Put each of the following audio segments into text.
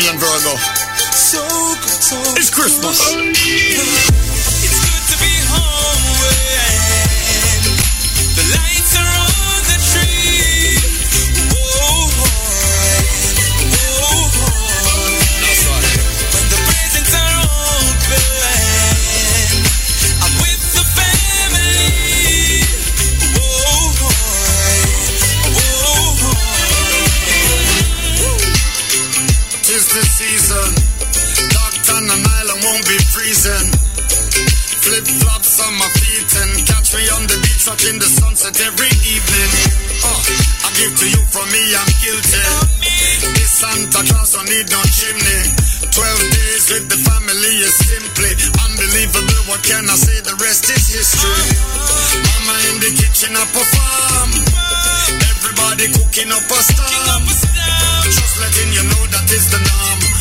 Virgo. It's Christmas. From me, I'm guilty. This Santa Claus don't need no chimney. Twelve days with the family is simply unbelievable. What can I say? The rest is history. Mama in the kitchen up a farm. Everybody cooking up a storm. Just letting you know that is the norm.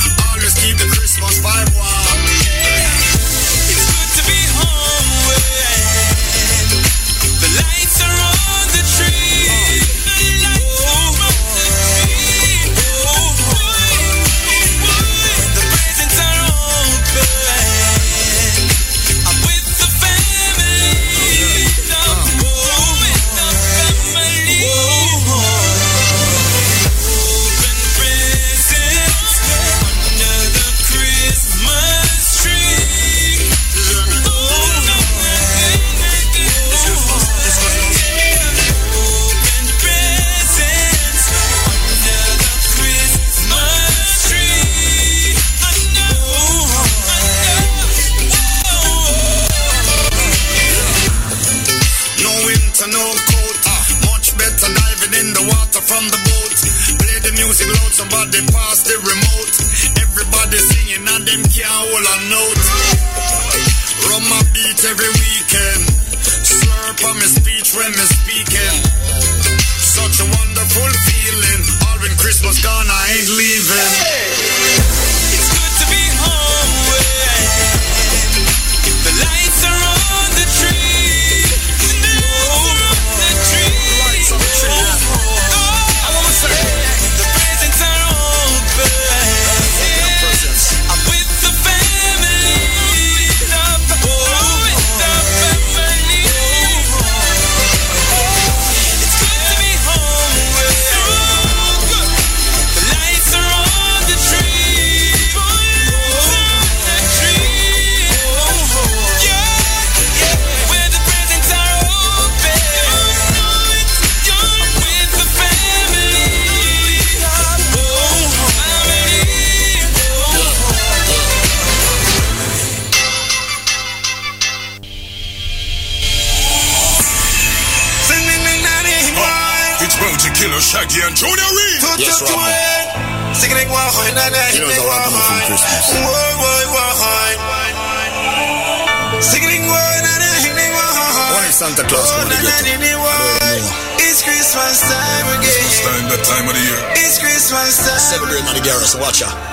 Watcher.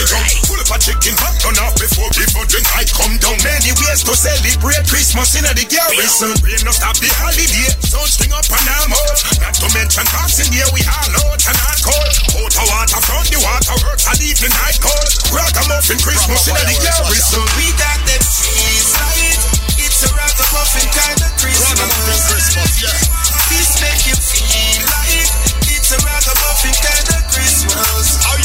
you right. Pull up a chicken pot, turn off before before the I come down. Many ways to celebrate Christmas in the garrison. Rain no stop the holiday, so string up and I'm. Not to mention passing here we all out and not cold. Out of water from the water works and even night cold. Rock a muffin Christmas in the garrison. We got them cheese light. It's a rock a muffin kind of Christmas. Rock a Christmas, yeah. This make you feel like it's a rock a muffin kind of Christmas.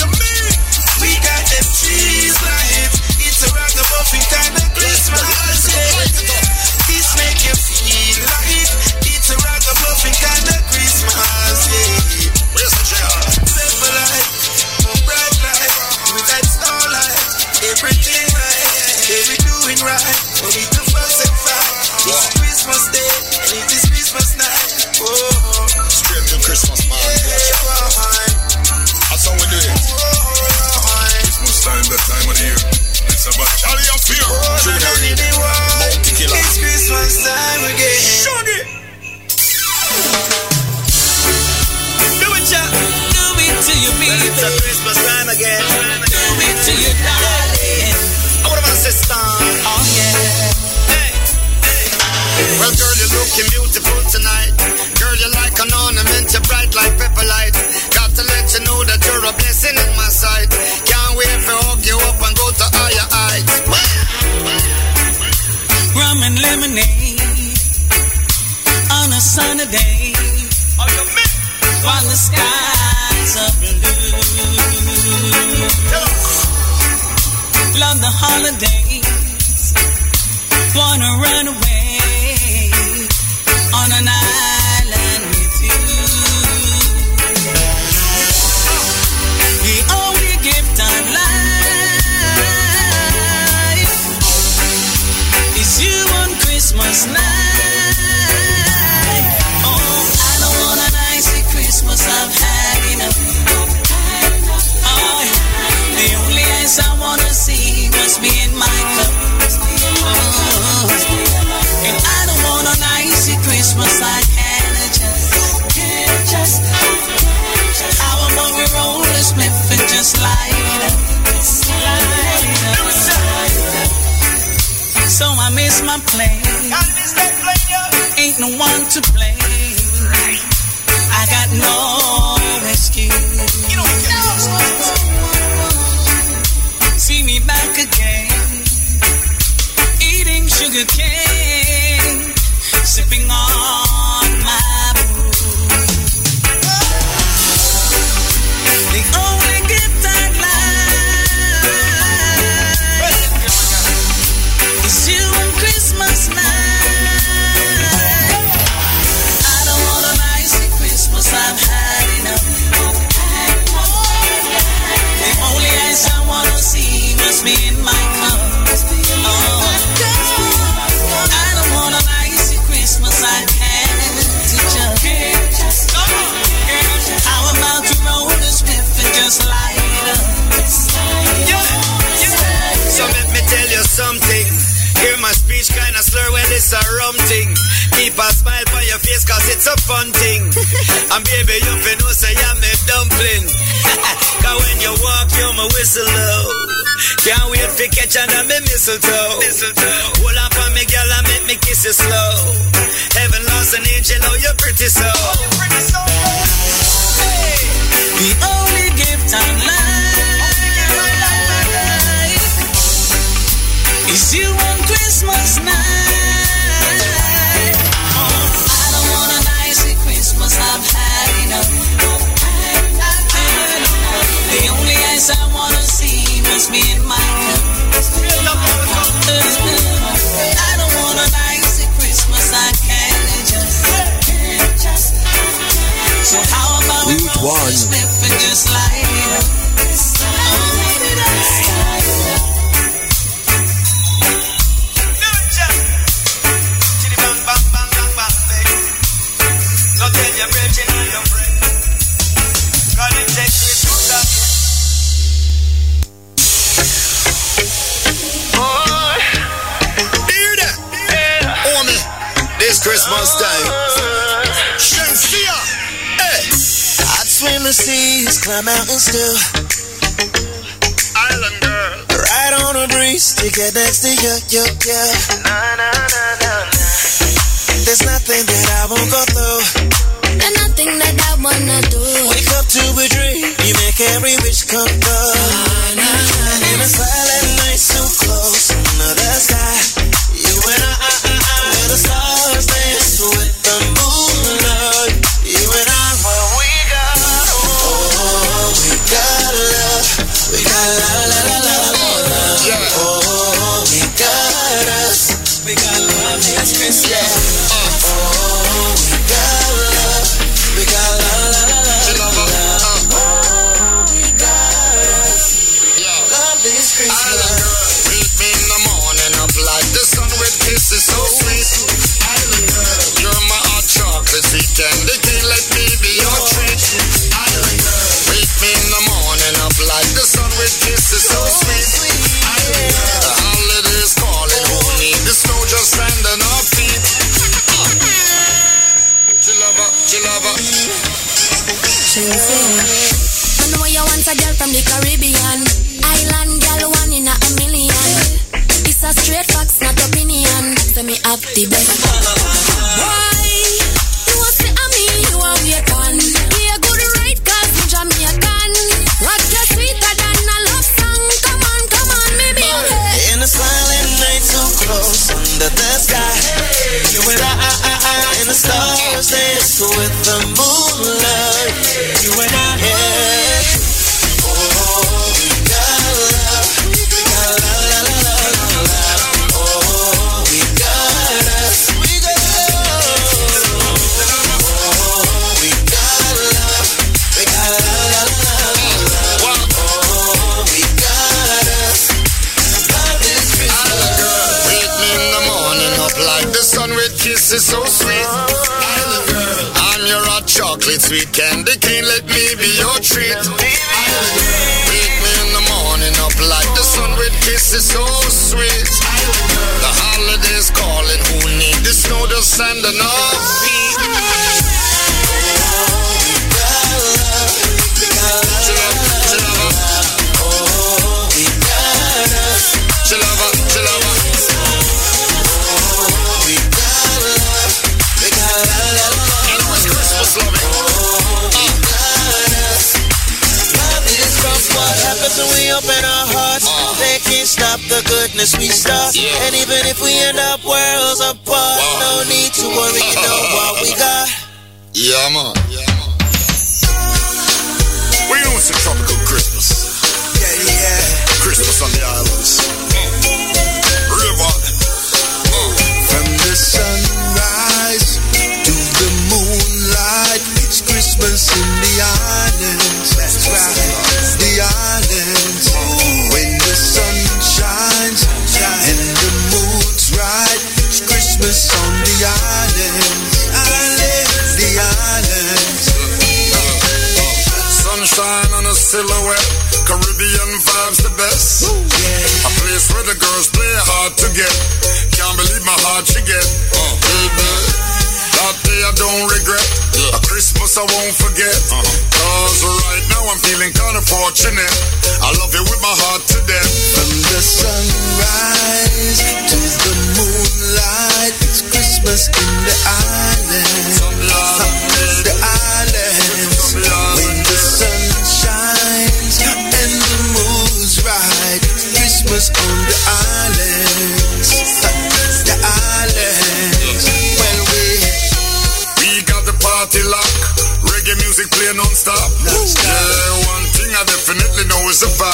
Lucifer.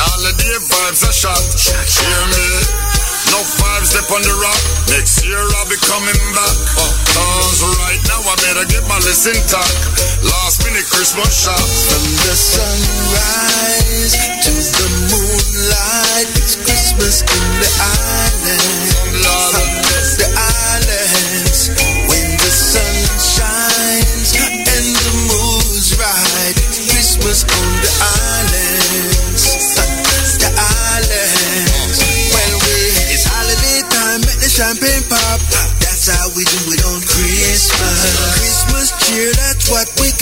All the vibes are shot. Hear me. No five step on the rock. Next year I'll be coming back. Cause right now I better get my list intact. Last minute Christmas. From the sunrise to the moonlight, it's Christmas in the eye.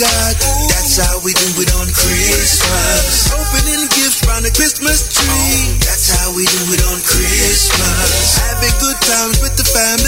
God. That's how we do it on Christmas. Opening gifts round the Christmas tree. That's how we do it on Christmas. Having good times with the family.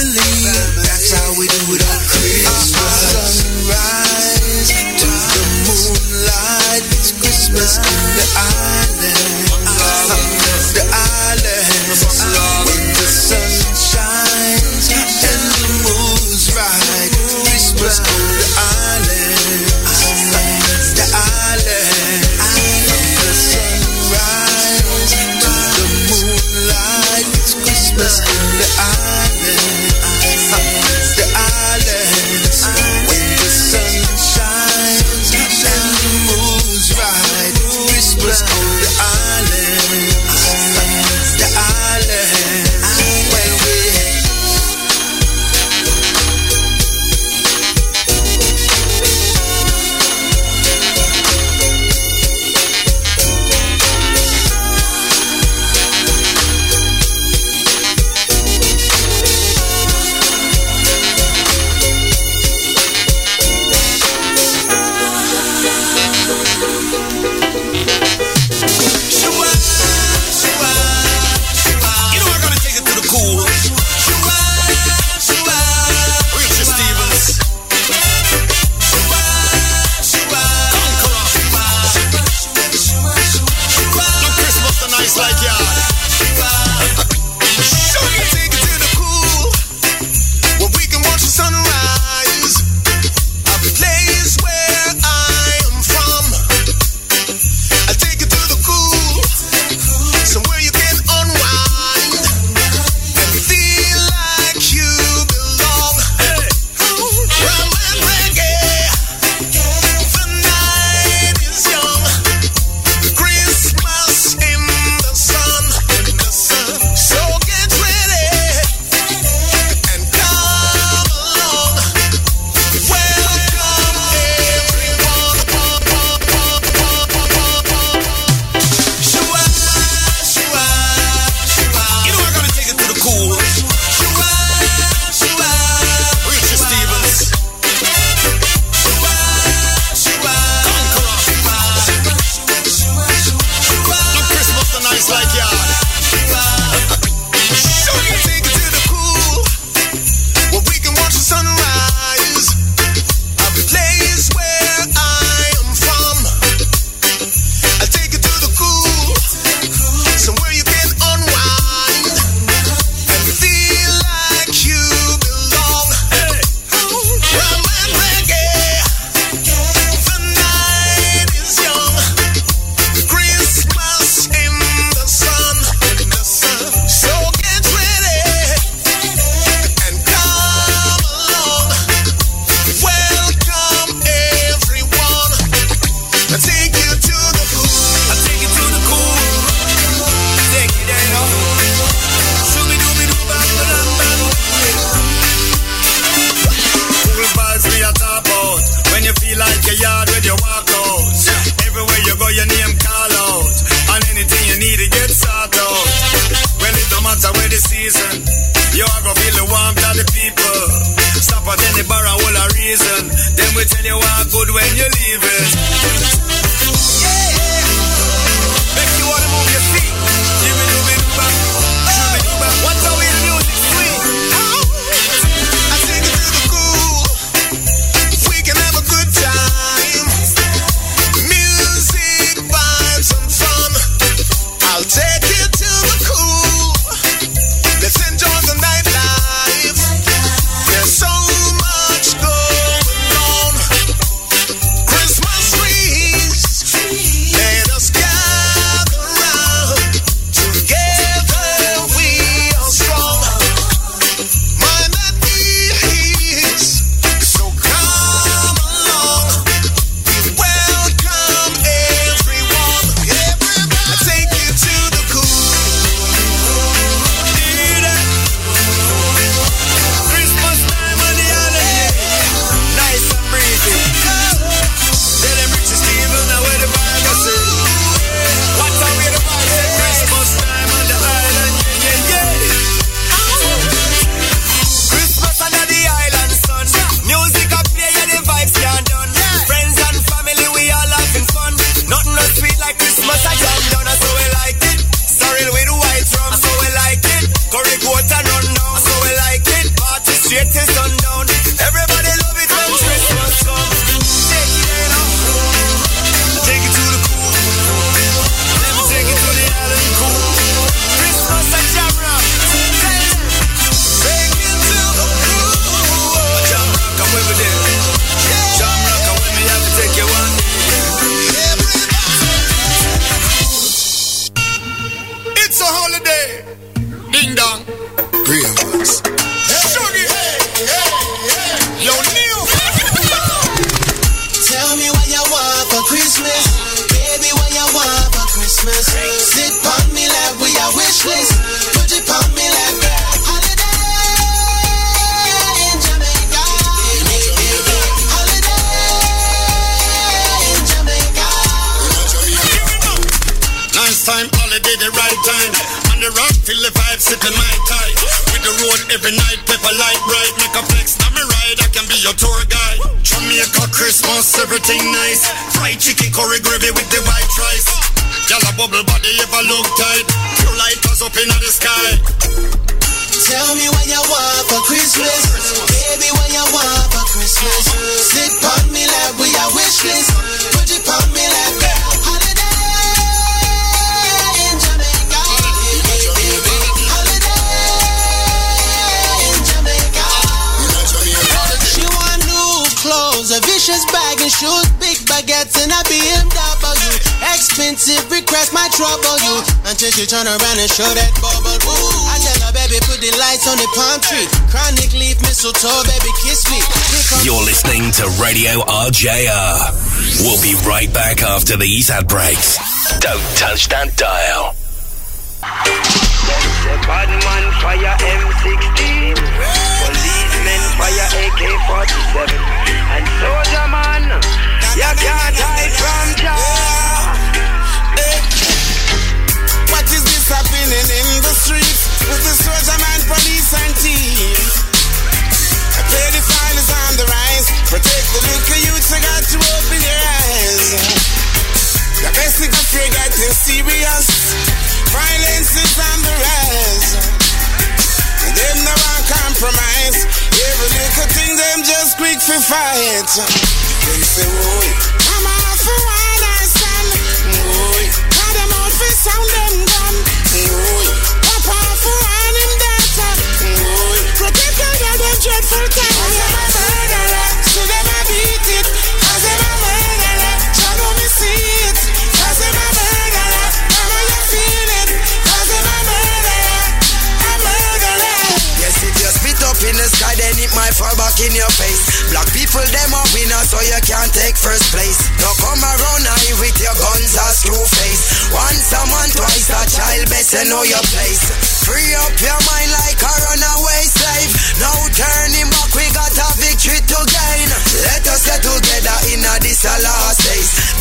feel like a yard when you walk out. Everywhere you go, your name call out. And anything you need to get sorted out. Well, it don't matter where the season. You are gonna feel the warmth of the people. Stop at any bar and hold a reason. Then we tell you what good when you leave it. Jr. We'll be right back after these ad breaks. so you can't take first place. Now come around I with your guns or screw face. Once a man, twice a child, best you know your place. Free up your mind like a runaway slave. Now turning back, we got a victory to gain. Let us get together in a disallowed last.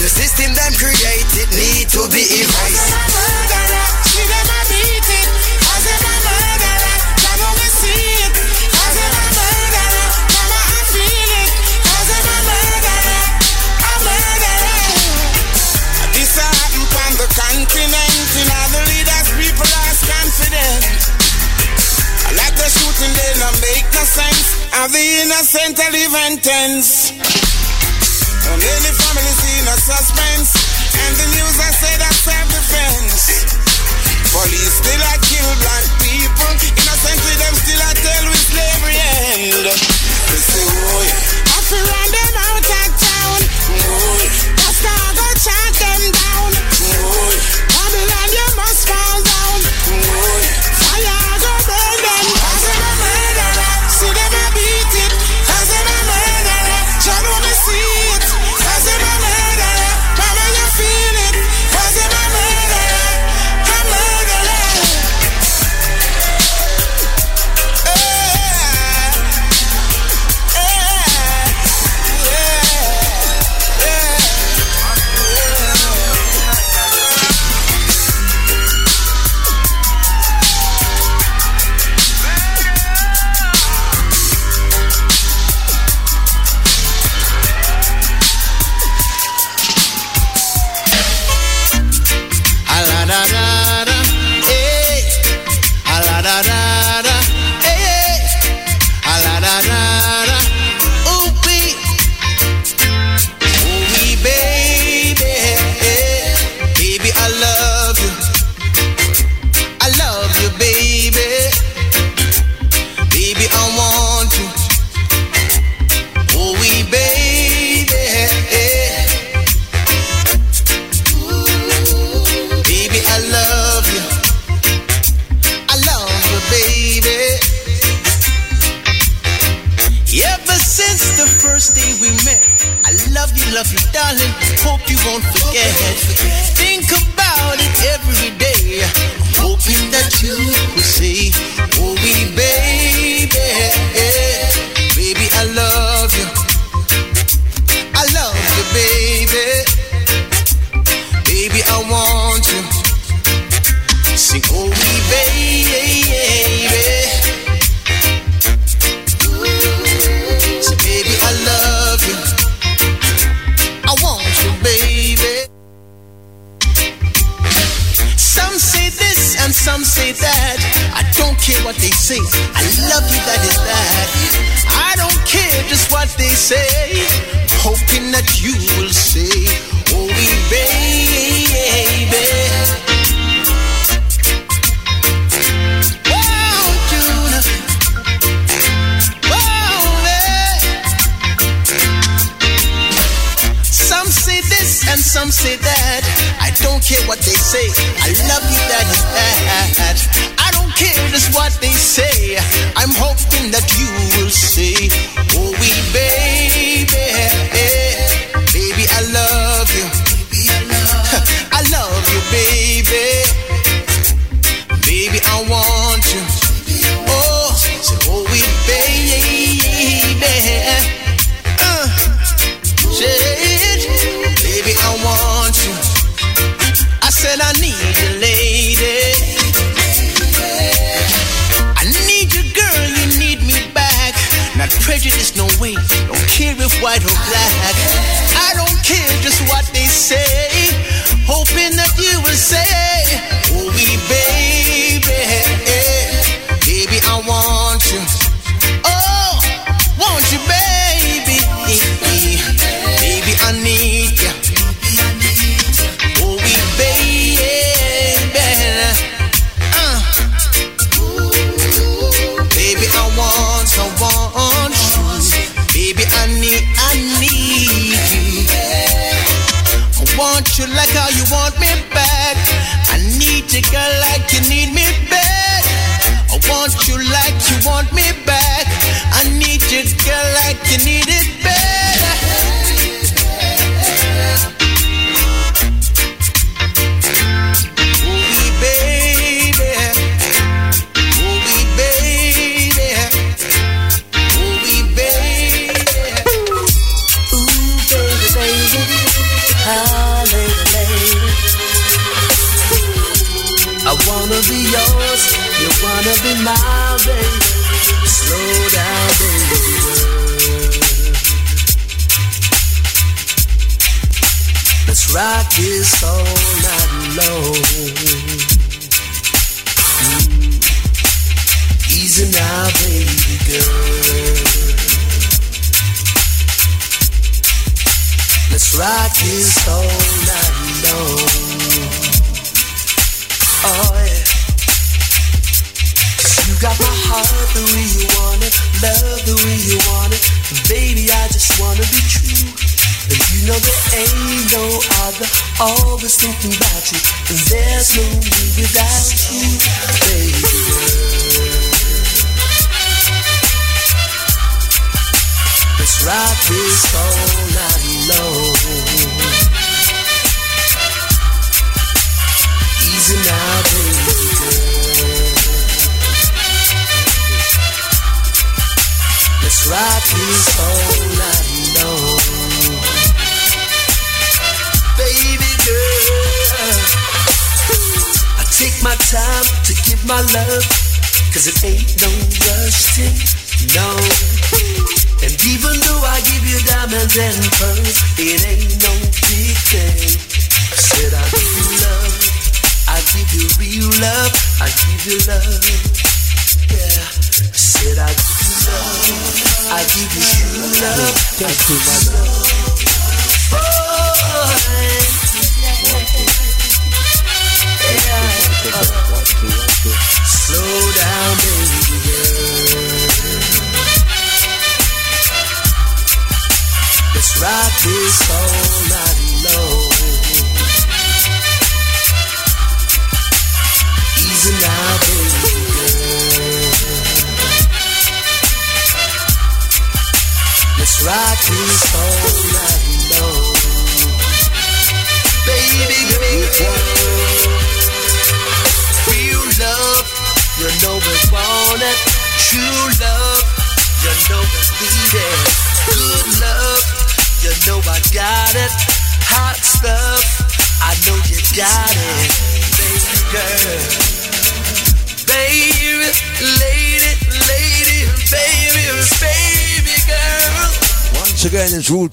The system them created need to be erased. something they not make no sense. Are the innocent I live in tense? And any family see no suspense. And the news I say that self-defense. Police still I kill black people. Innocently them still I tell with slavery end. They say, oh yeah. I feel run them out of town. Oh yeah. That's the go chant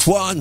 again,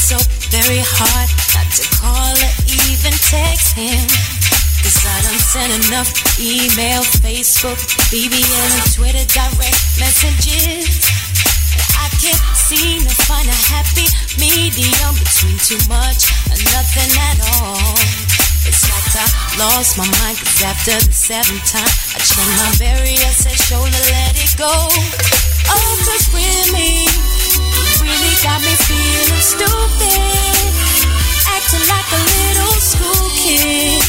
so very hard not to call or even text him. Cause I done sent enough email, Facebook, BBM, Twitter direct messages. I can't seem to find a happy medium between too much and nothing at all. It's like I lost my mind cause after the seventh time I changed my barrier, said shoulder, let it go. Oh, cause really, you really got me feeling stupid. Acting like a little school kid.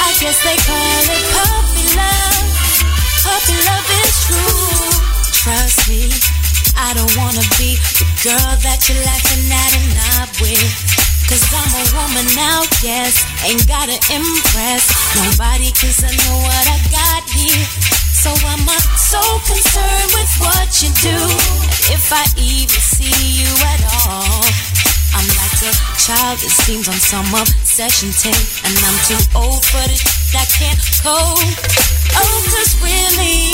I guess they call it puppy love. Puppy love is true. Trust me, I don't wanna be the girl that you're laughing at and not with. Cause I'm a woman now, yes. Ain't gotta impress nobody cause I know what I got here. So I'm not so concerned with what you do. And if I even see you at all. I'm like a child that seems on some obsession 10 And I'm too old for this shit I can't cope Oh, cause really,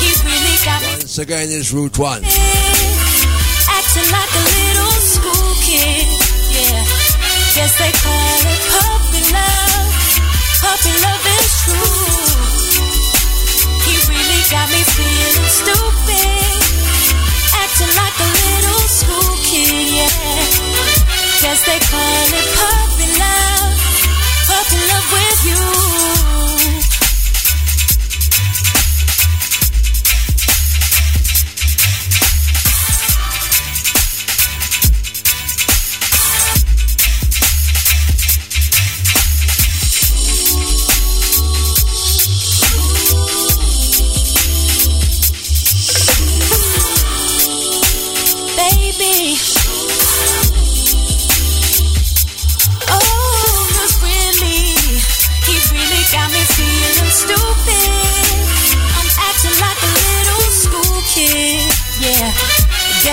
he's really got me Once again, it's Route 1. acting like a little school kid. Yeah, guess they call it puppy love. Puppy love is true. Got me feeling stupid, acting like a little school kid. Yeah, they call it puppy love. Puppy love with you.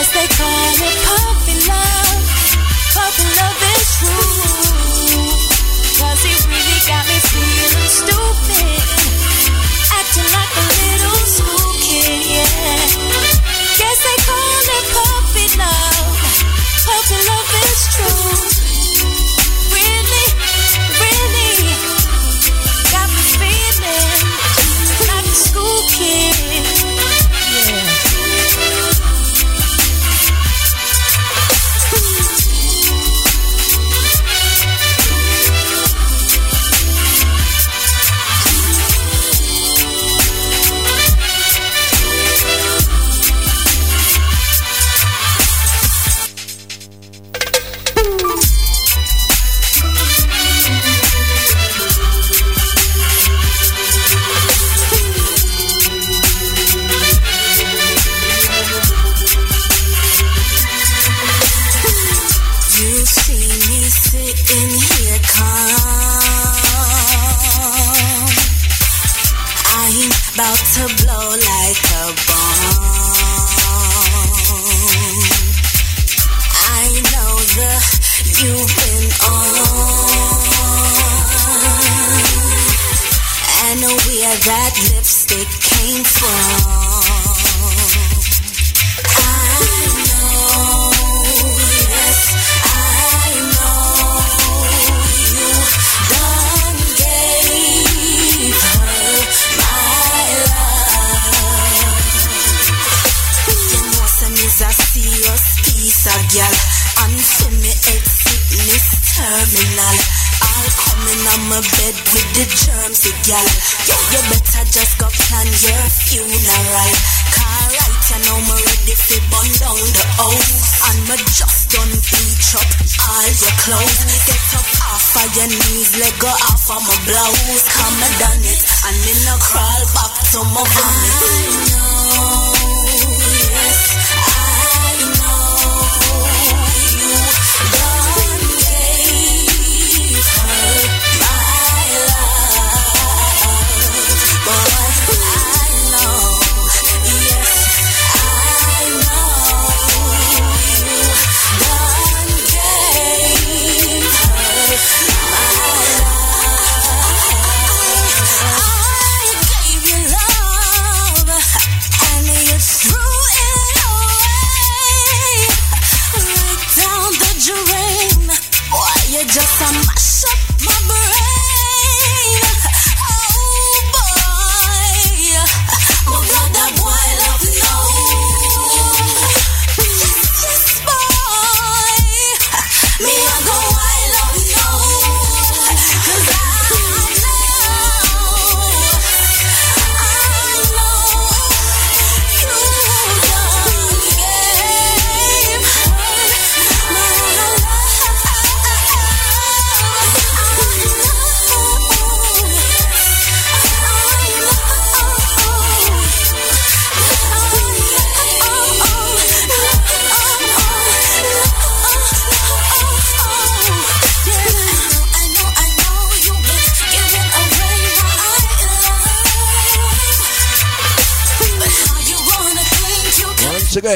guess they call it puppy love, puppy love. on my mind.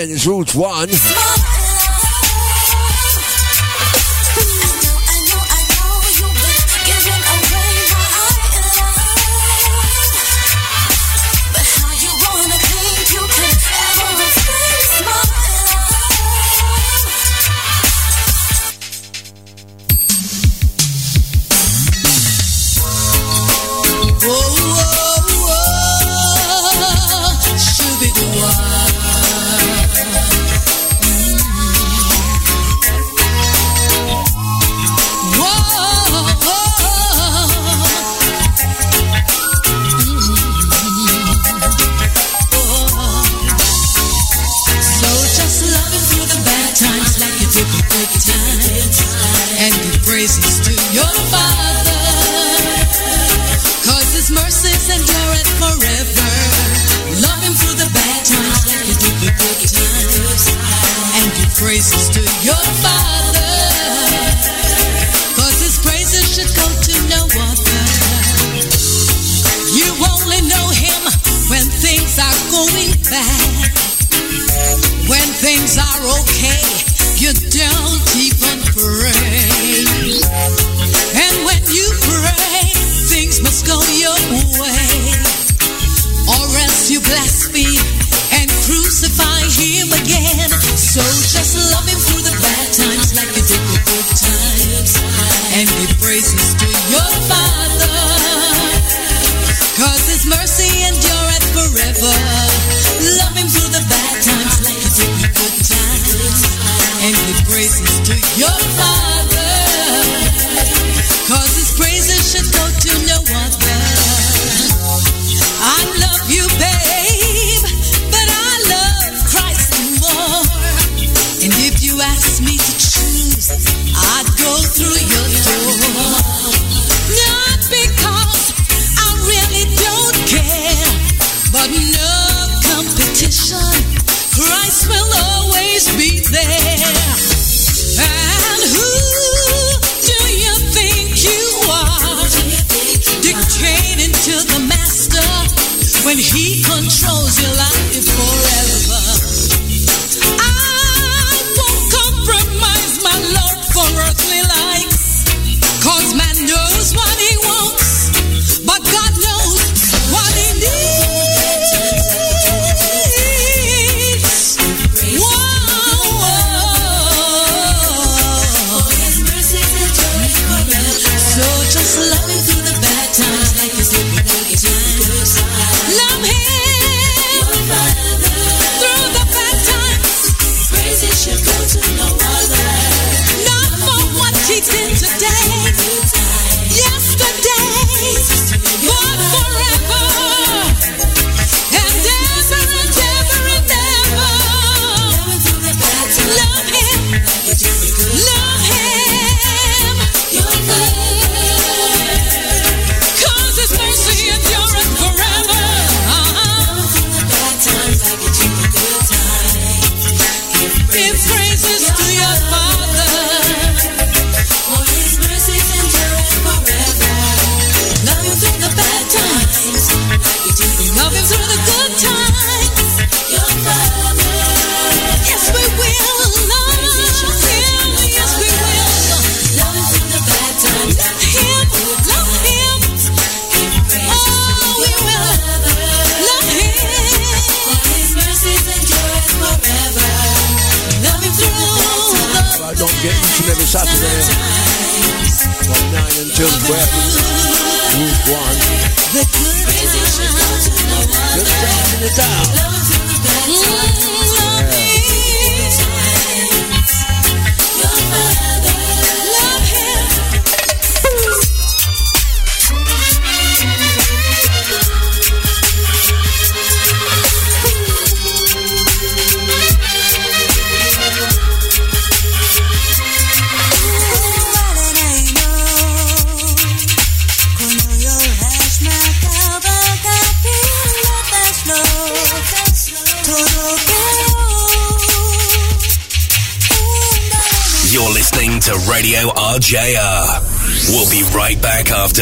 His Route 1. He did today,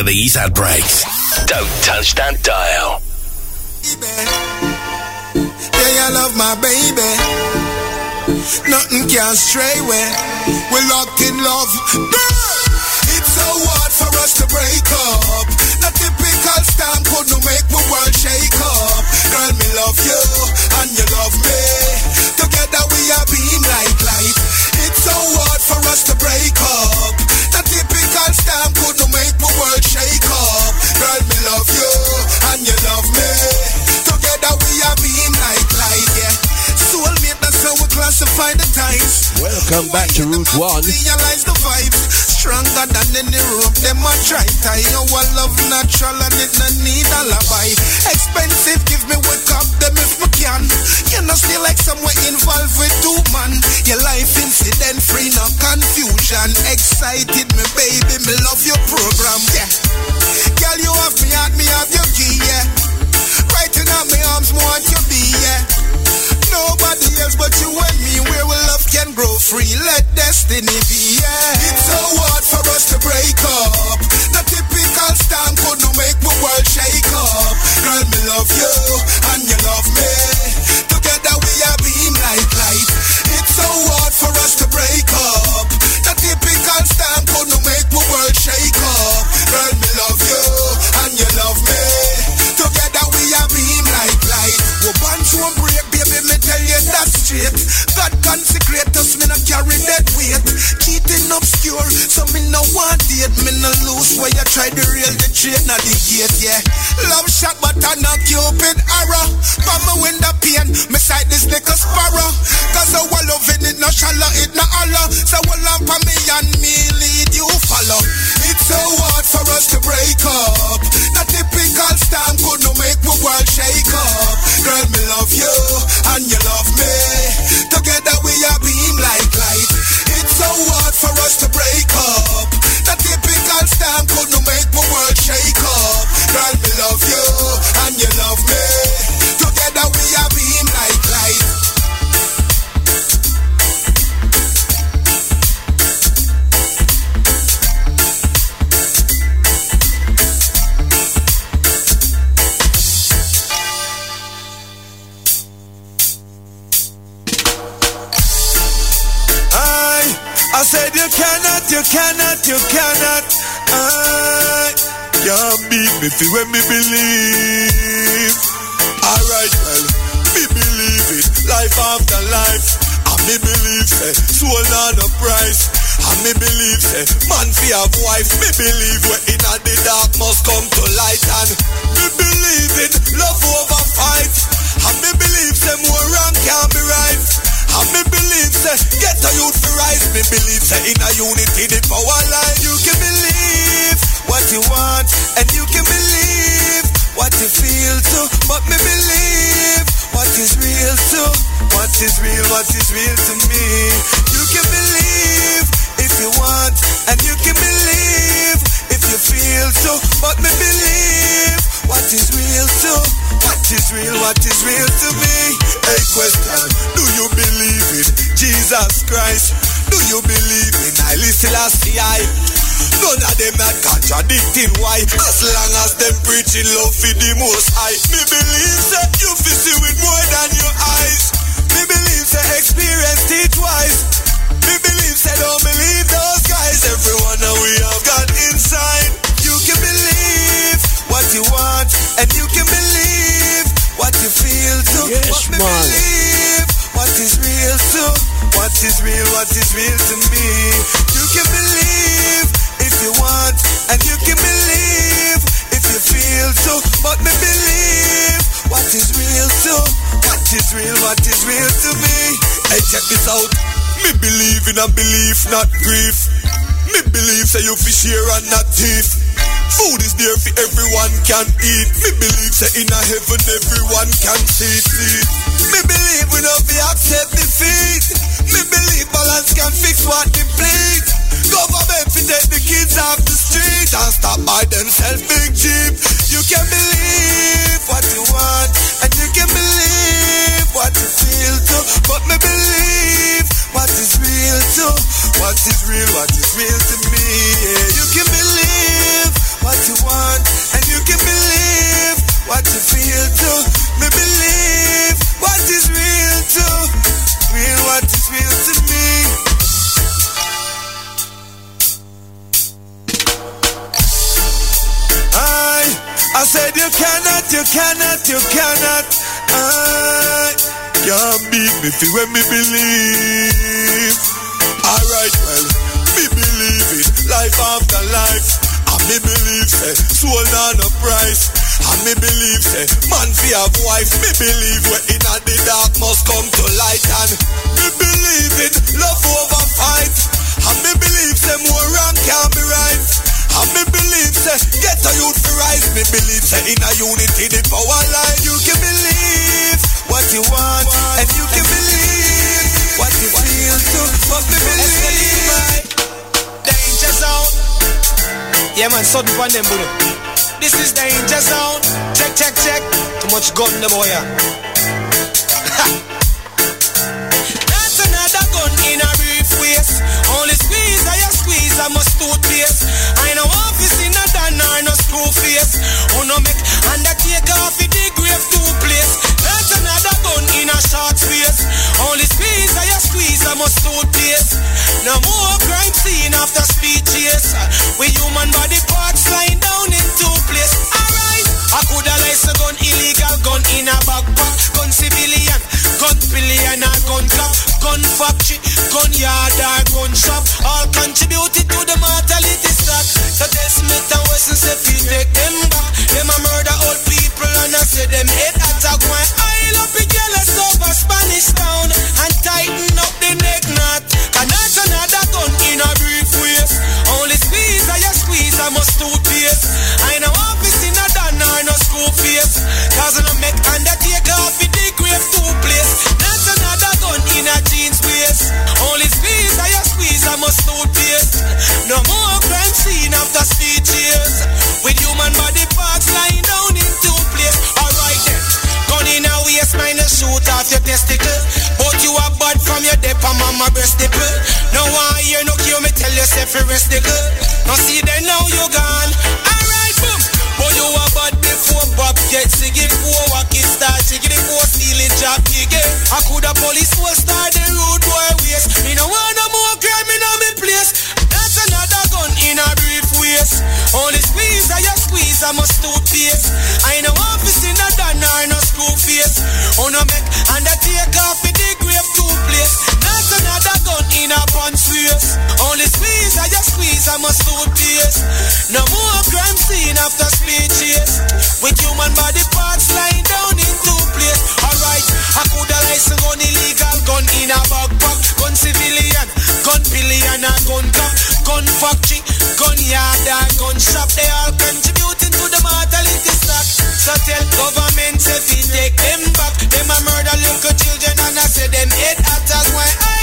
these ad breaks. Don't touch that dial. Yeah, I love my baby. Nothing can stray away. We're locked in love. It's so hard for us to break up. The typical storm could not make the world shake up. Girl, me love you and you love me. Welcome back to Route 1. Realize the vibes stronger than any rope. Them a try tie our love natural and it no need alibi. Expensive, give me wake up them if me can. You know still like somewhere involved with two man. Your life incident free, no confusion. Excited me baby, me love your program, yeah. Girl, you have me heart, me have your key, yeah. Right in my arms, want you be, yeah. Nobody else but you and me, where we love can grow free. Let destiny be, yeah. It's so hard for us to break up. The typical storm could not make the world shake up. Girl, me love you and you love me. Together we are being like light. It's Consecrators, me yeah. Beat me feel when me believe. Alright, well, me believe it. Life after life. And me believe say soul not a price. And me believe say man fi have wife. Me believe we in the dark must come to light. And me believe in love over fight. And me believe say more wrong can't be right. And me believe say get a youth for rise. Me believe say in a unity the power line. You can believe what you want and you can believe what you feel too. But me believe what is real too. What is real, what is real to me. You can believe if you want and you can believe if you feel too. But me believe what is real too. What is real, what is real to me? Hey, question, do you believe in Jesus Christ? Do you believe in Haile Selassie? None of them not contradicting why. As long as them preaching love for the most high Me believe that you fi see with more than your eyes. Me believe say experience teach wise Me believe say don't believe those guys. Everyone that we have got inside. You can believe what you want And you can believe what you feel too. Yes, But me man. believe what is real too. What is real, what is real to me. You can believe you want And you can believe if you feel too But me believe what is real too What is real, what is real to me. Hey, check this out. Me believe in a belief, not grief Me believe say you fi share and not thief Food is there for everyone can eat. Me believe say in a heaven everyone can see see. Me believe we don't be accept defeat. Me believe balance can fix what deplete. Government fi take the kids off the street and stop by themselves big jeep. You can believe what you want and you can believe what you feel too. But me believe what is real too. What is real, what is real to me. Yeah, you can believe what you want and you can believe what you feel too. Me believe what is real too. Real, what is real to me. I said you cannot, you cannot, you cannot. I can't beat me feel when me believe. Alright, well, me believe it. Life after life. And me believe say soul not a price. And me believe say man fi have wife. Me believe we in the dark must come to light. And me believe it love over fight. And me believe say more wrong can't be right. And me believe say get a youth for rise. Me believe say in a unity the power line. You can believe what you want and you can believe what you feel too. But me believe Danger zone. Yeah, man, sudden on them, bro. This is danger zone. Check, check, check. Too much gun, the boy. Oh, yeah. That's another gun in a brief waist. Only squeeze, I squeeze, I must toothpaste. Know office in a dan or no screw face. Oh no make undertake off the grave two place. That's another gun in a short space. Only squeeze, I a squeeze, I must toothpaste. No more crime scene after speed. We human body parts lying down in two place. Alright, I coulda license gun illegal gun in a backpack. Gun civilian, gun pillion or gun cop. gun factory, gun yard or gun shop. All contributed to the mortality stock. So tell Smith and Wesson say fi take them back. Them a murder old people and I say them head attack. Why I love be jealous over Spanish town and tighten up the neck knot. Cause not another gun in a brief waist. Only squeeze I squeeze I must toothpaste. I know office in a done or no school face. Cause I must toothpaste. No more crime scene after speeches. With human body parts lying down in two place. Alright then. Gun in a waist, mine a shoot off your testicle. But you are bad from your dep and mama breast nipple. No one hear no cure, me tell yourself you rest the girl. Now see then now you gone. Alright, boom. But you are bad before Bob gets, you get sicky before walking start chicken before stealing job giggy. I could a police will start I squeeze I must toothpaste. I know office in a done or no screw face. Oh no make undertake off in the grave two place. That's another gun in a punch waist. Only squeeze I just squeeze I must toothpaste. No more crime scene after speeches. With human body parts lying down in two place. Alright, I could a license gun illegal gun in a backpack. Gun civilian, gun pillion and gun cop. Gun factory, gun yard and gun shop. They all contributing to the mortality stock. So tell government if we take them back. Them a murder little children and I say them head attack. Why I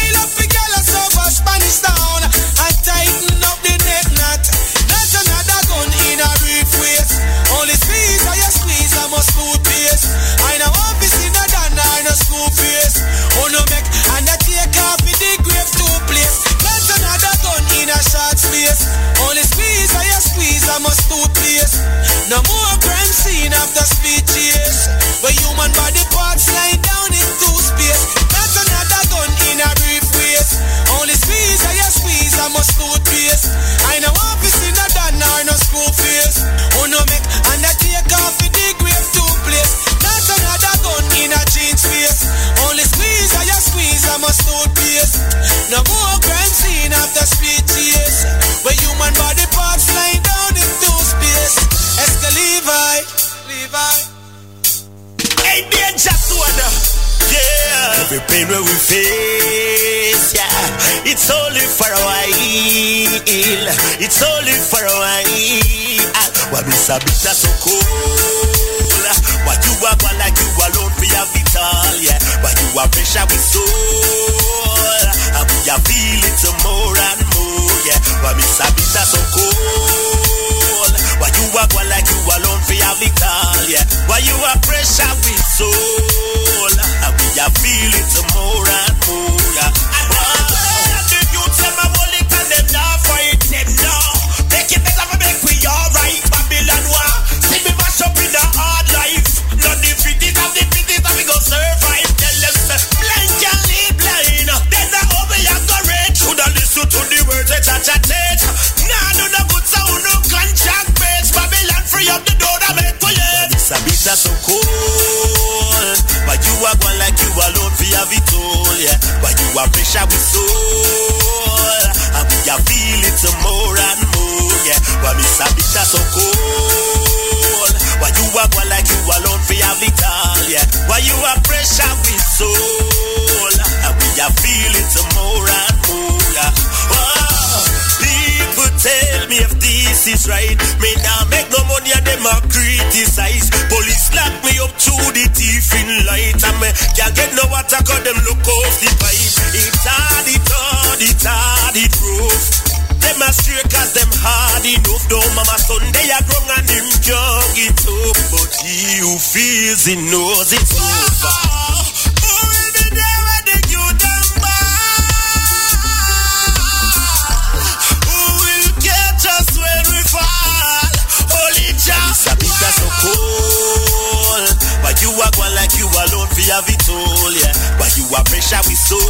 scene after speeches. Where human body parts lying down in two space. That's another gun in a brief waist. Only squeeze I squeeze I must toothpaste. I know office in a done or no school face. Oh no make and I take off the grave two place. That's another gun in a jeans space. Only squeeze I squeeze I must toothpaste. No more Hey, danger soda. Yeah. Every pain where we face, yeah. It's only for a while. It's only for a while. What is a bit so cool? Why you are like you alone your vital, yeah. Why you are pressure with soul. Are feel it more and more, yeah. Why miss a so cool? Why you are one like you alone for your vital, yeah. Why you are pressure with soul. Are feel it more and more, You are pressure with soul. And we are feel it more and more, yeah. But Miss Abita so cool. Why you are going like you alone for it all, yeah. Why you are pressure with soul. And we are feel it more and more, yeah. Oh, people tell me if this is right. Me now make no money and them a criticize. Police lock me up to the thief in light. And me can't get no water cause them look off the pipe. It's hard, it's rough. Them a straight cause them hard enough. Though mama they are grown and him young it up. But he who feels he knows it's over. Oh, oh, oh. But you are going like you alone for have it all, yeah. But you are pressure with soul.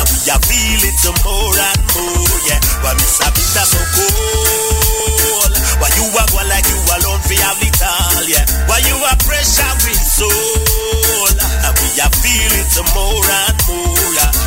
And we are feel it more and more, yeah. But me Sabita so cold. But you are going like you alone for have it all, yeah. But you are pressure with soul. And we are feel it more and more. stand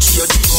come grudge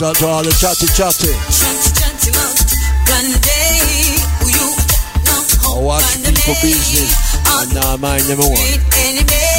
shout out to all the chatty chatty. I watch people business and I mind them one.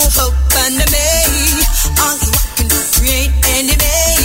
hope under me. All you can do create enemies.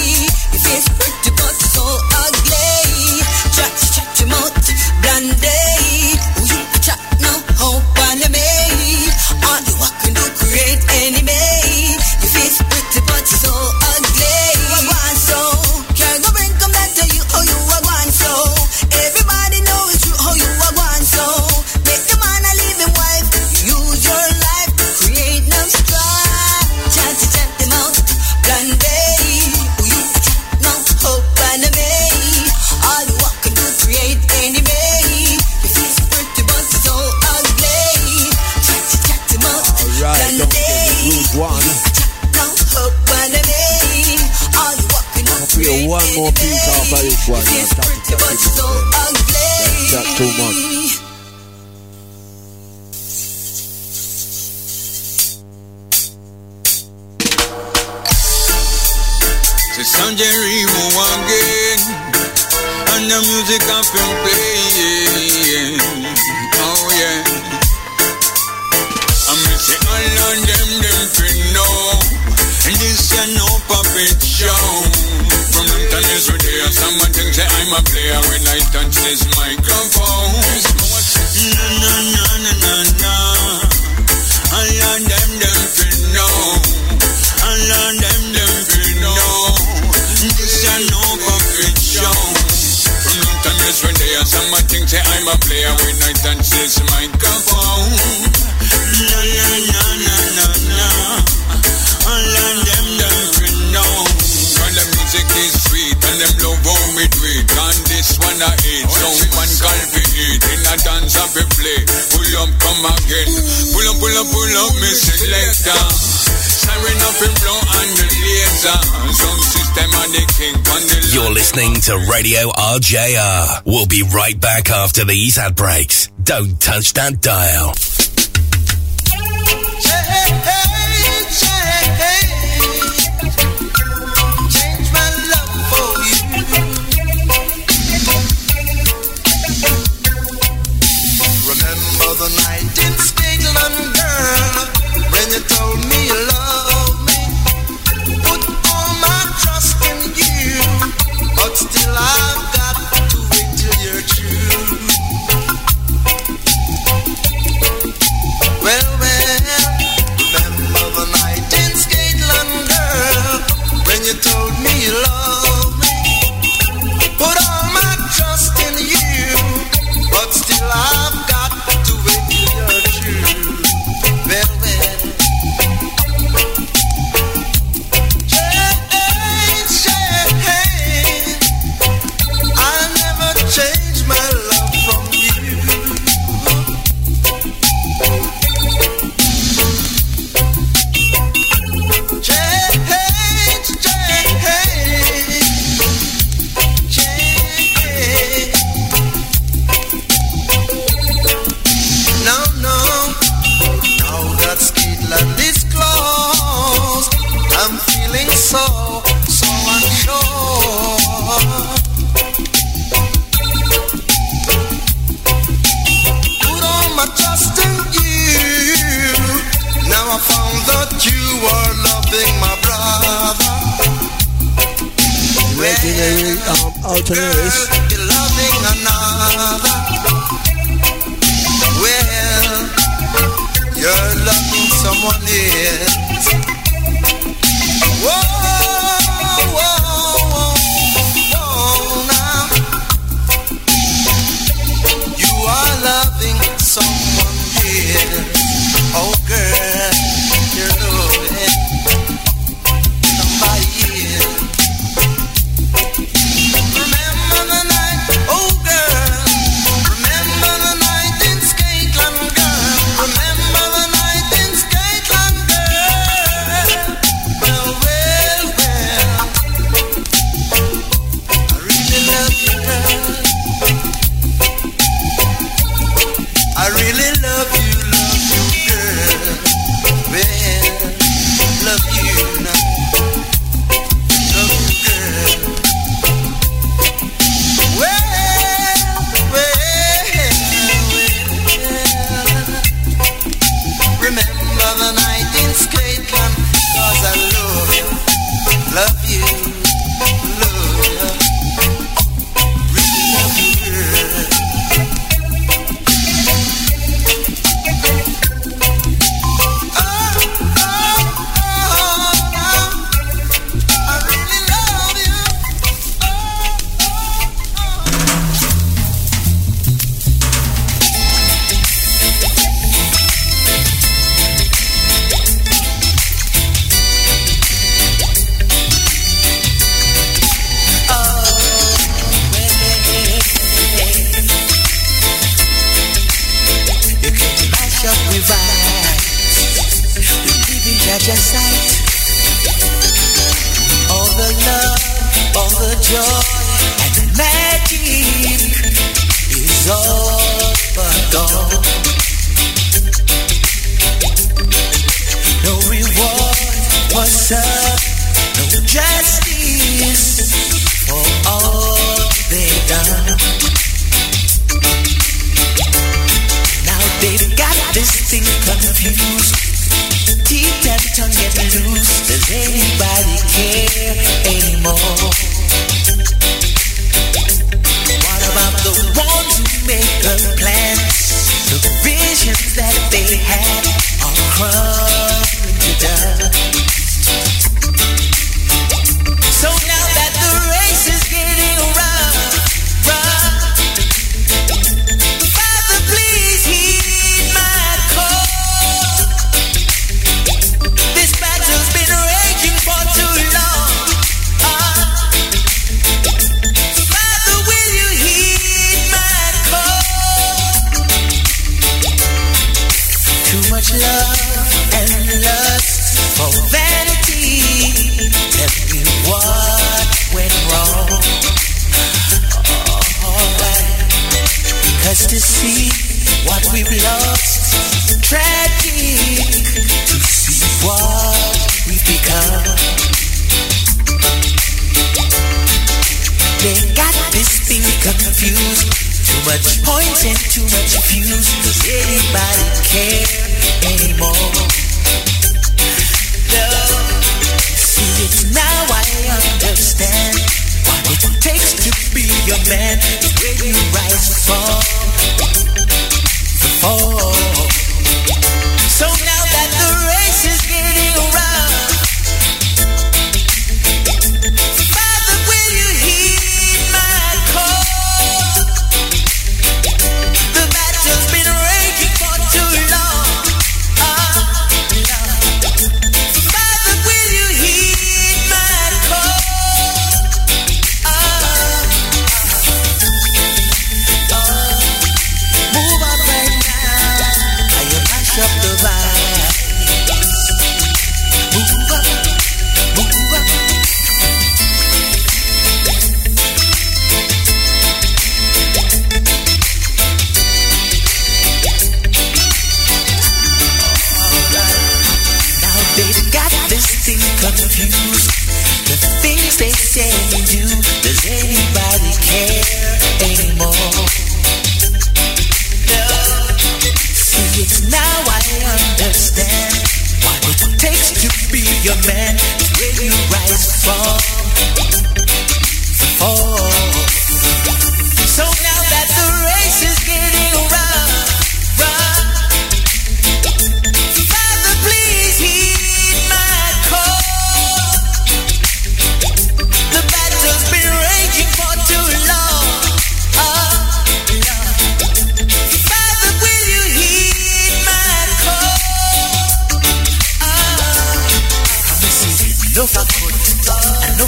Radio RJR. We'll be right back after these ad breaks. Don't touch that dial.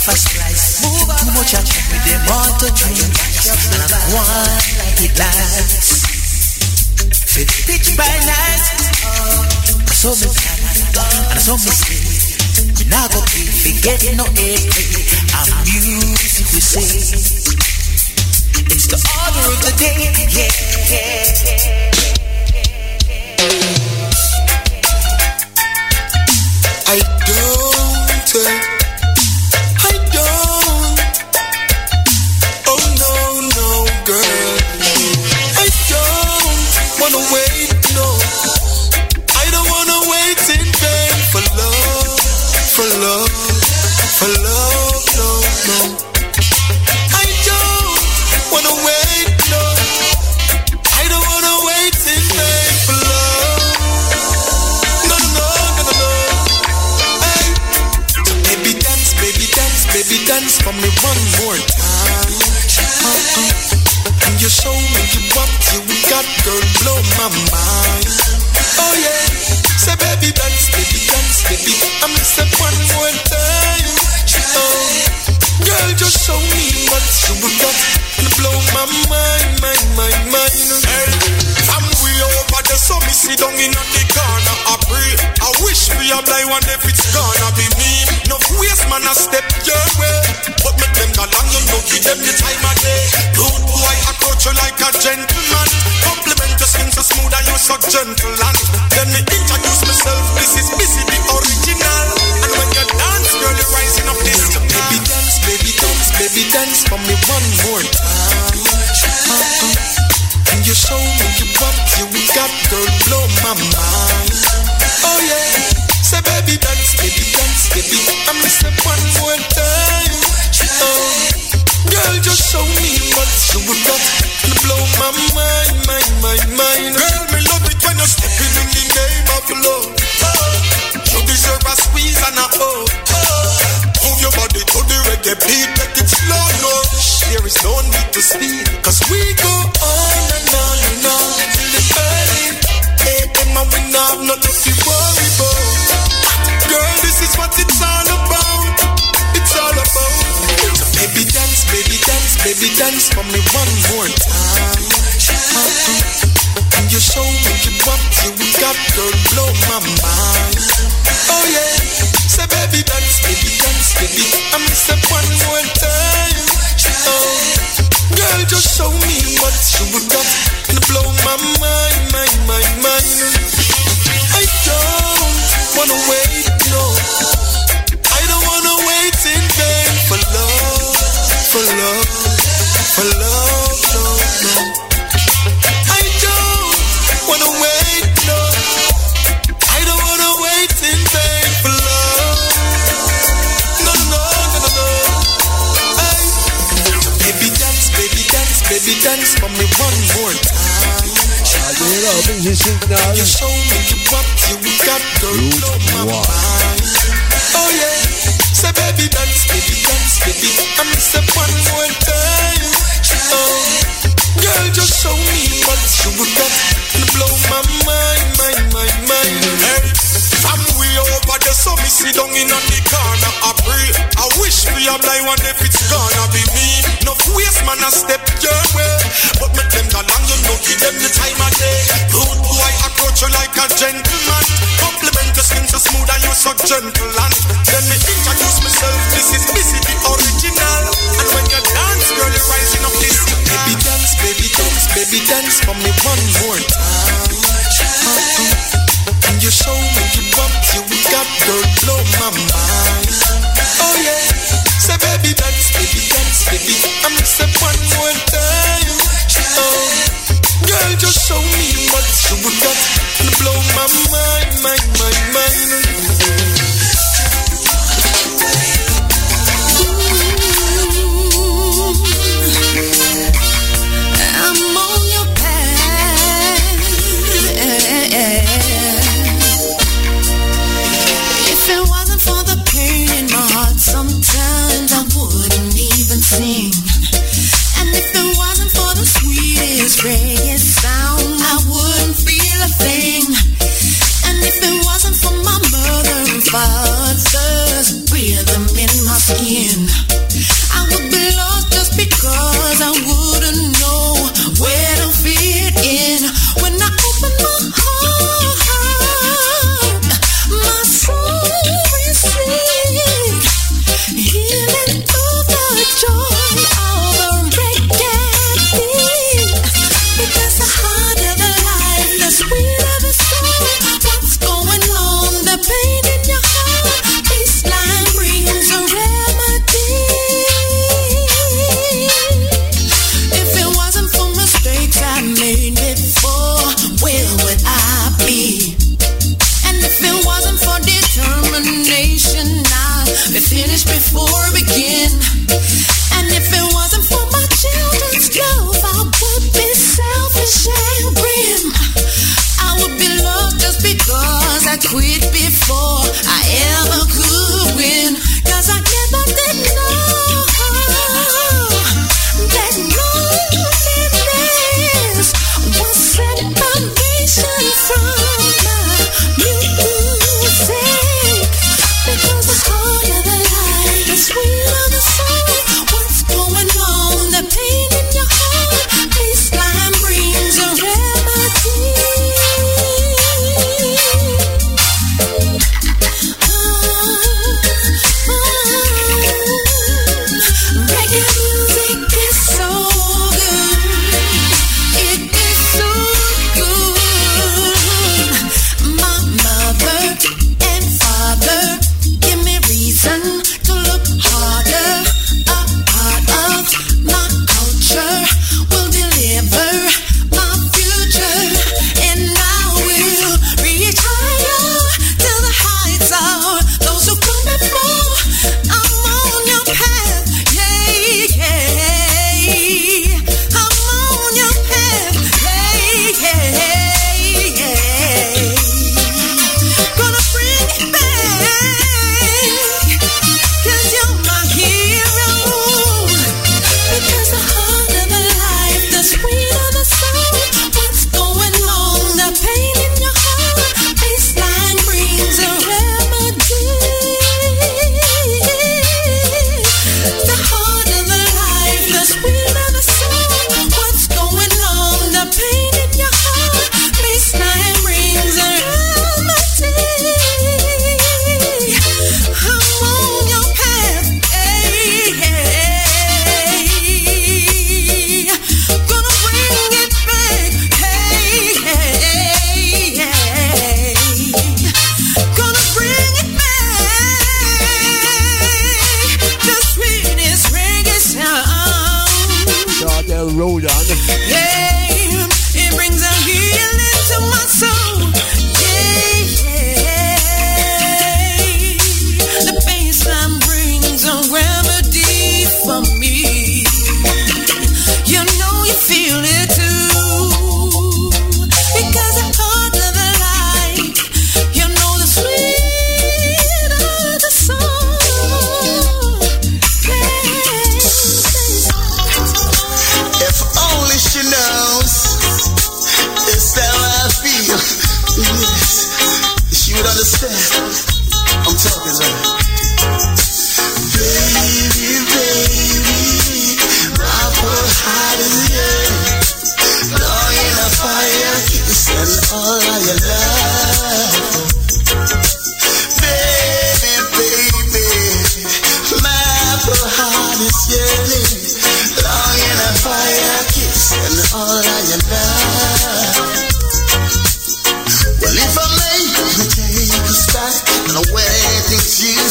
for strife. Too much I action with them all to drink. And I want like it lies. Fit pitch by night. saw me and so me sleep. Me not go keep forgetting no ache. I'm music we sing. It's the order of the day. Yeah. I don't. Take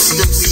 systems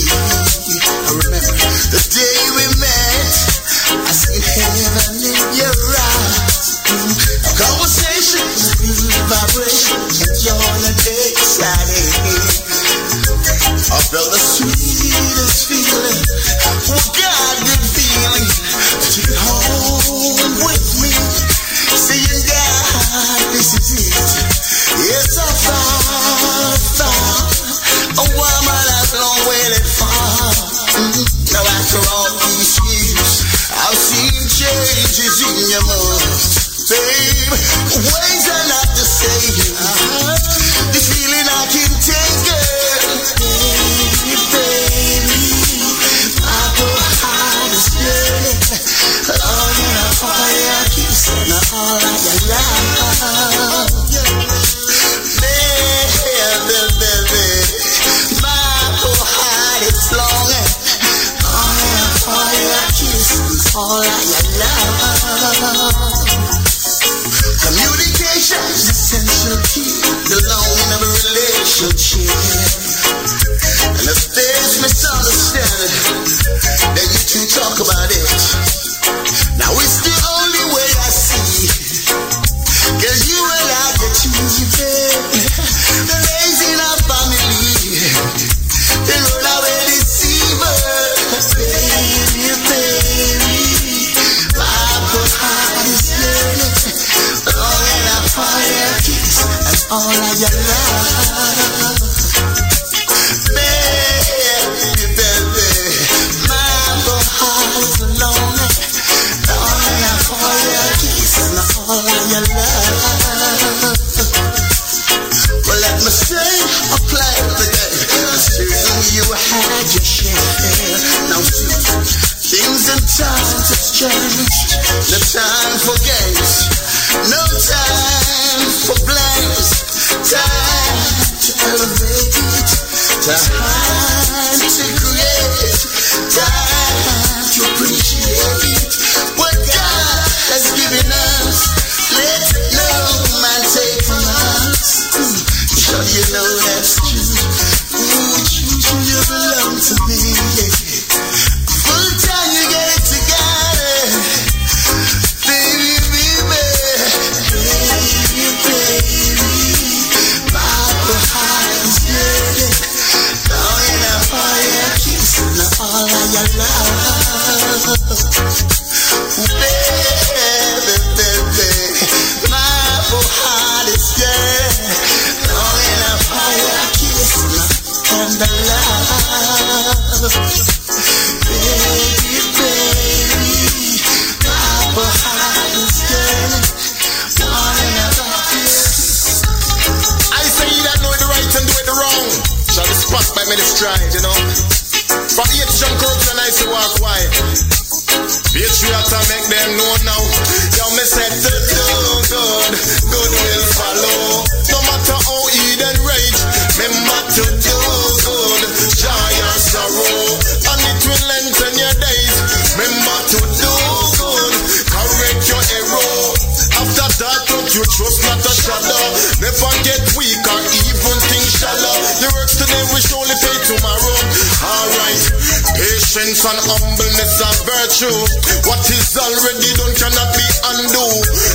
true. What is already done cannot be undo.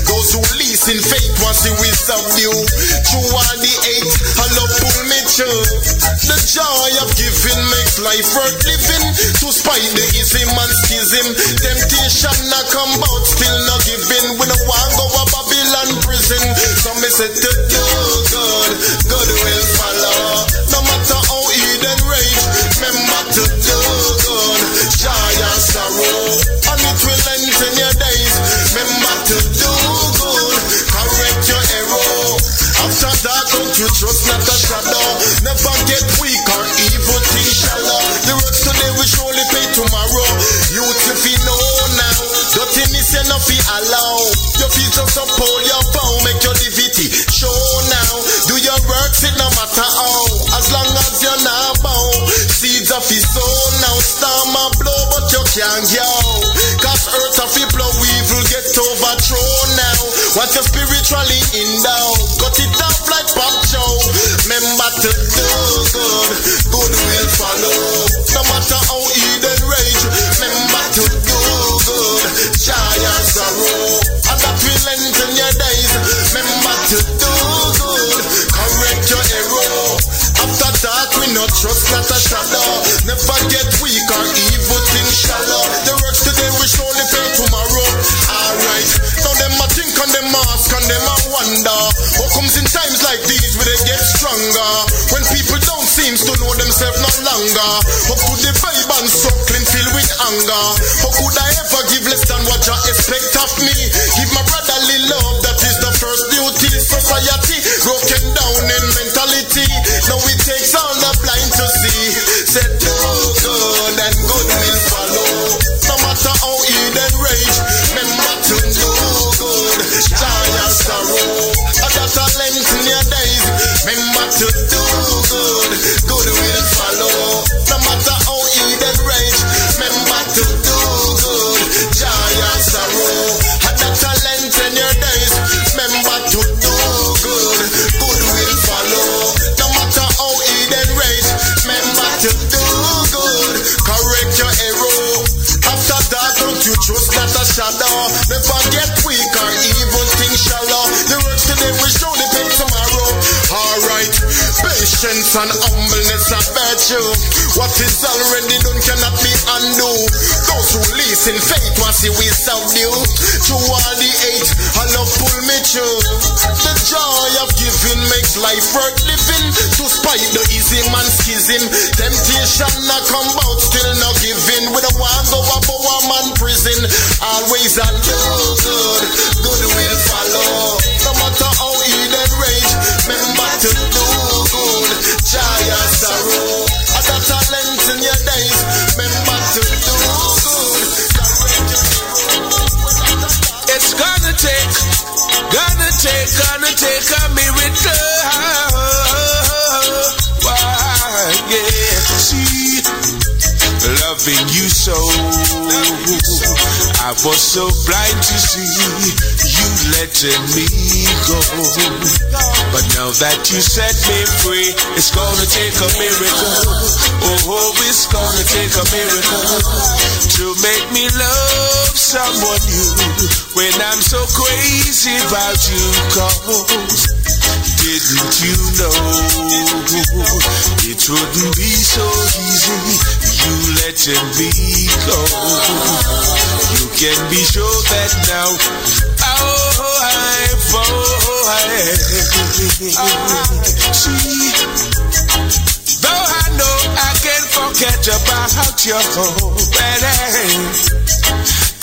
Those who least in faith must see we subdue. True are the eight, I love pull me through. The joy of giving makes life worth living. To spite the easy man schism, temptation not come out, still not giving. We don't want go a Babylon prison. So me say to do good, good will follow. Of blow, evil get overthrown now. What you spiritually in down, Got it off like longer. How could the vibe and suckling filled with anger? How could I ever give less than what you expect of me? Give my brotherly love, and humbleness are virtue. What is already done cannot be undone. Those who listen faith will see we subdue. Through all the hate, I love pull me through. The joy of giving makes life worth living. To spite the easy man schism, temptation not come out, still not giving. We don't want go up a man prison. Always and do good, good will follow. Talent in your days. Remember to do good. It's gonna take, gonna take, gonna take a miracle. Why, yeah, loving you so. I was so blind to see you letting me go. But now that you set me free, it's gonna take a miracle. Oh, oh, it's gonna take a miracle to make me love someone new when I'm so crazy about you. Cause didn't you know it wouldn't be so easy you letting me go? You can be sure that now. Oh, I fall. See, though I know I can forget about your wedding.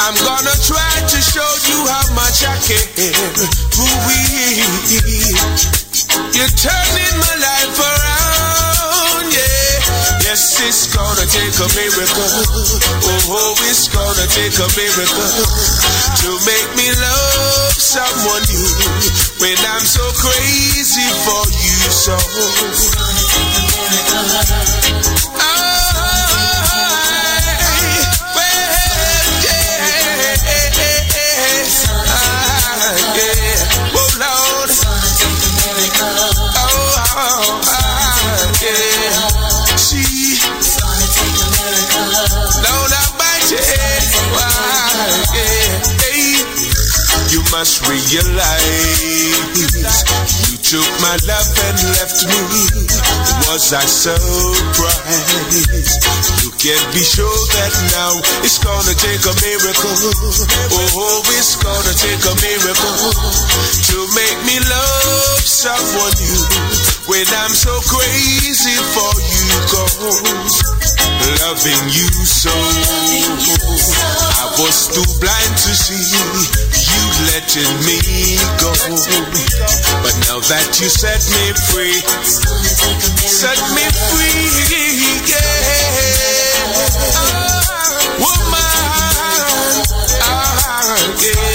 I'm gonna try to show you how much I care. Ooh-wee. You're turning my life around. Yes, it's gonna take a miracle. Oh, oh, it's gonna take a miracle to make me love someone new when I'm so crazy for you. So, You must realize you took my love and left me. Was I surprised? You can be sure that now it's gonna take a miracle. Oh, it's gonna take a miracle to make me love someone new when I'm so crazy for you. Cause loving you so, I was too blind to see you letting me go. But now that you set me free, set me free, yeah. Oh, woman, oh, yeah.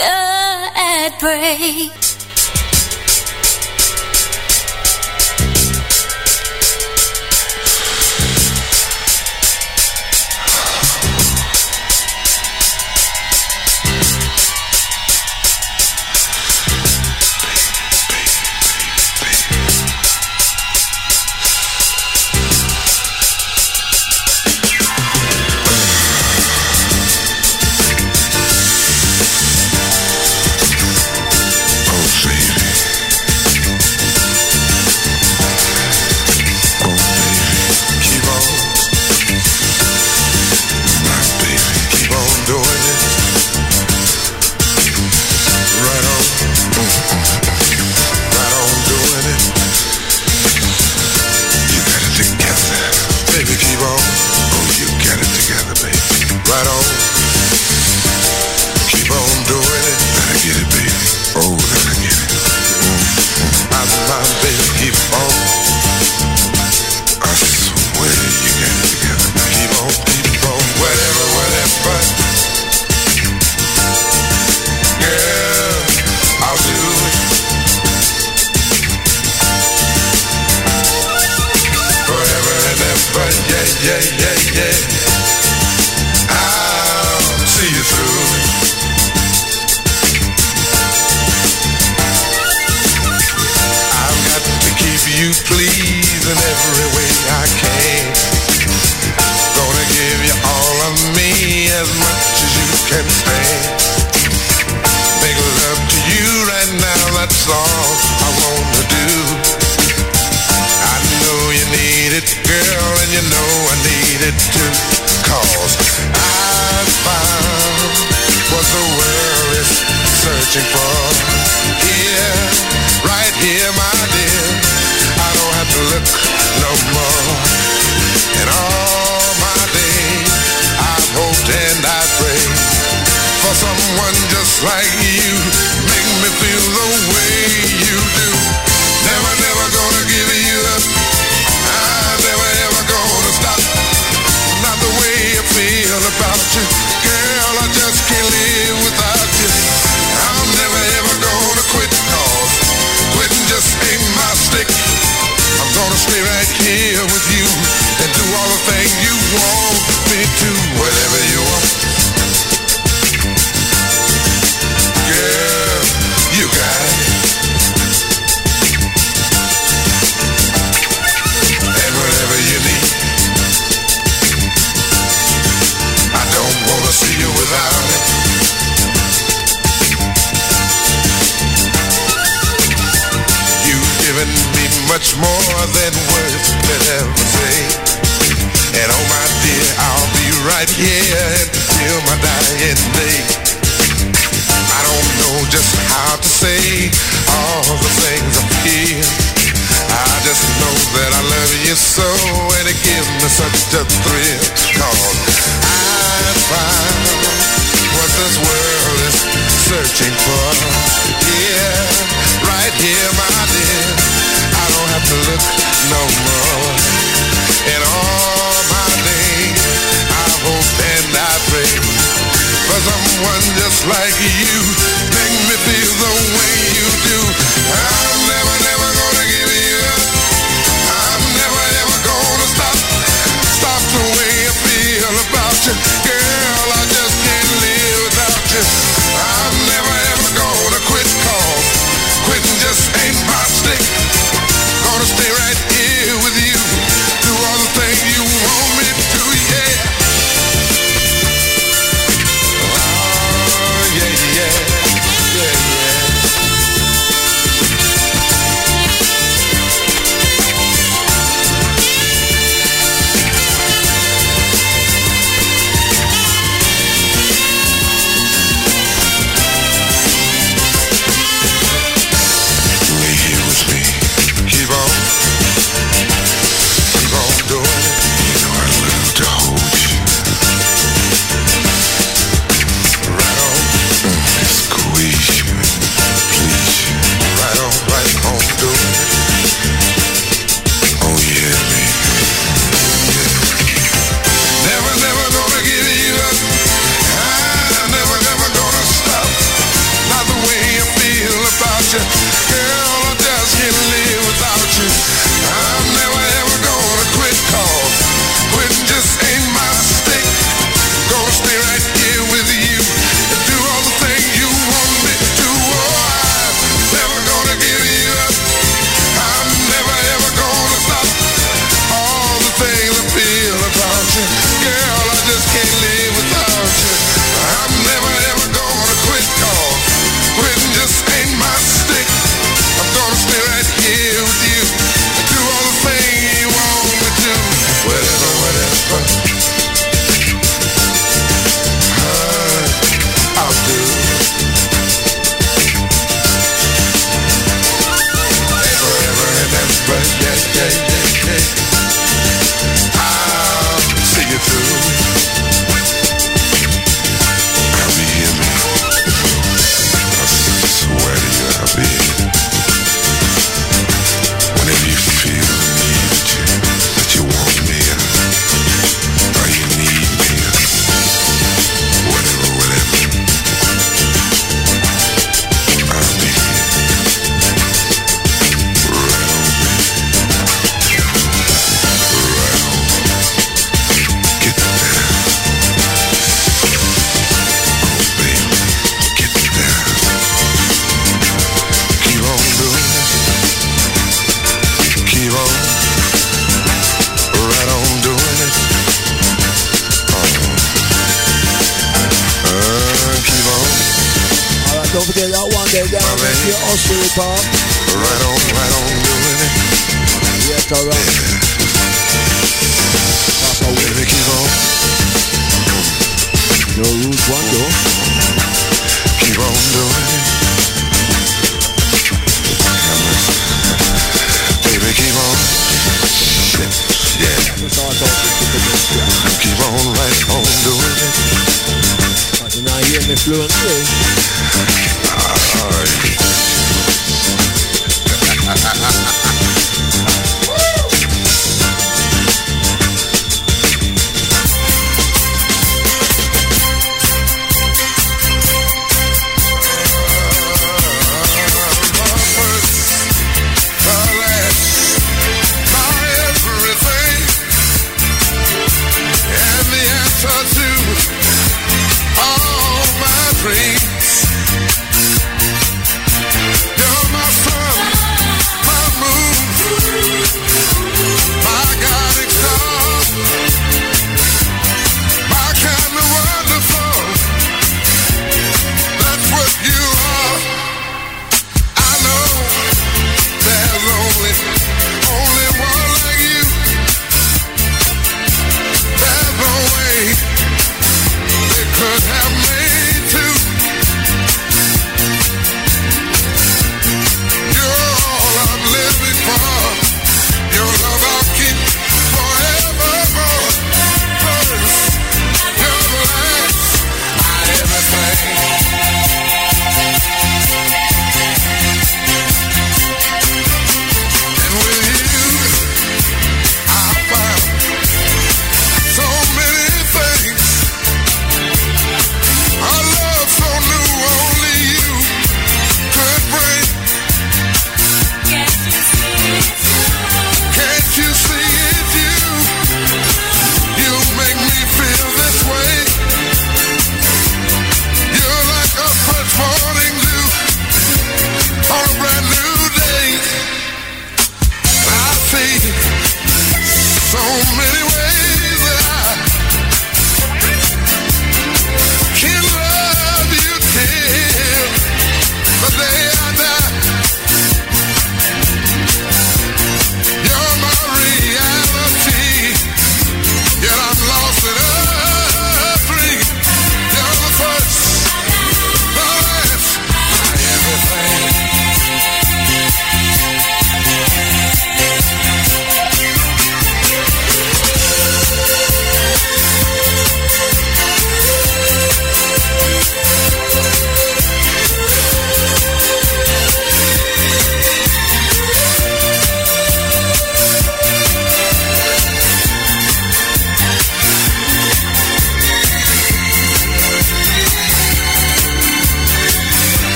at break. you.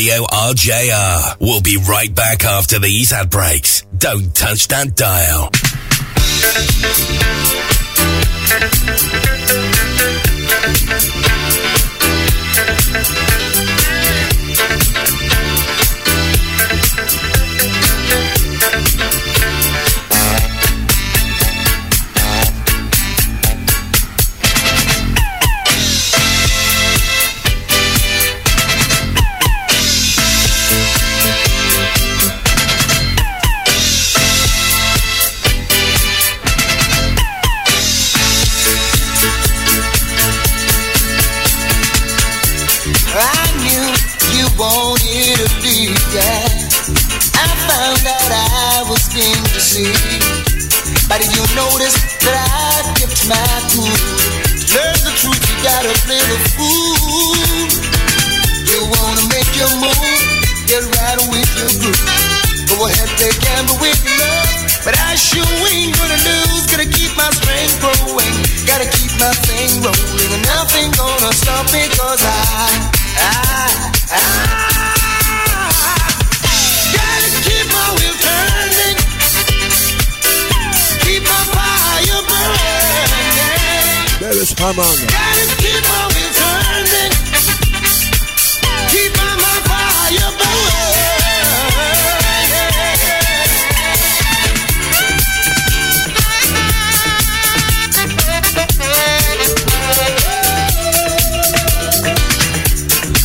Radio RJR. We'll be right back after these ad breaks. Don't touch that dial. on. Gotta keep on turning. Keep on my fire burning.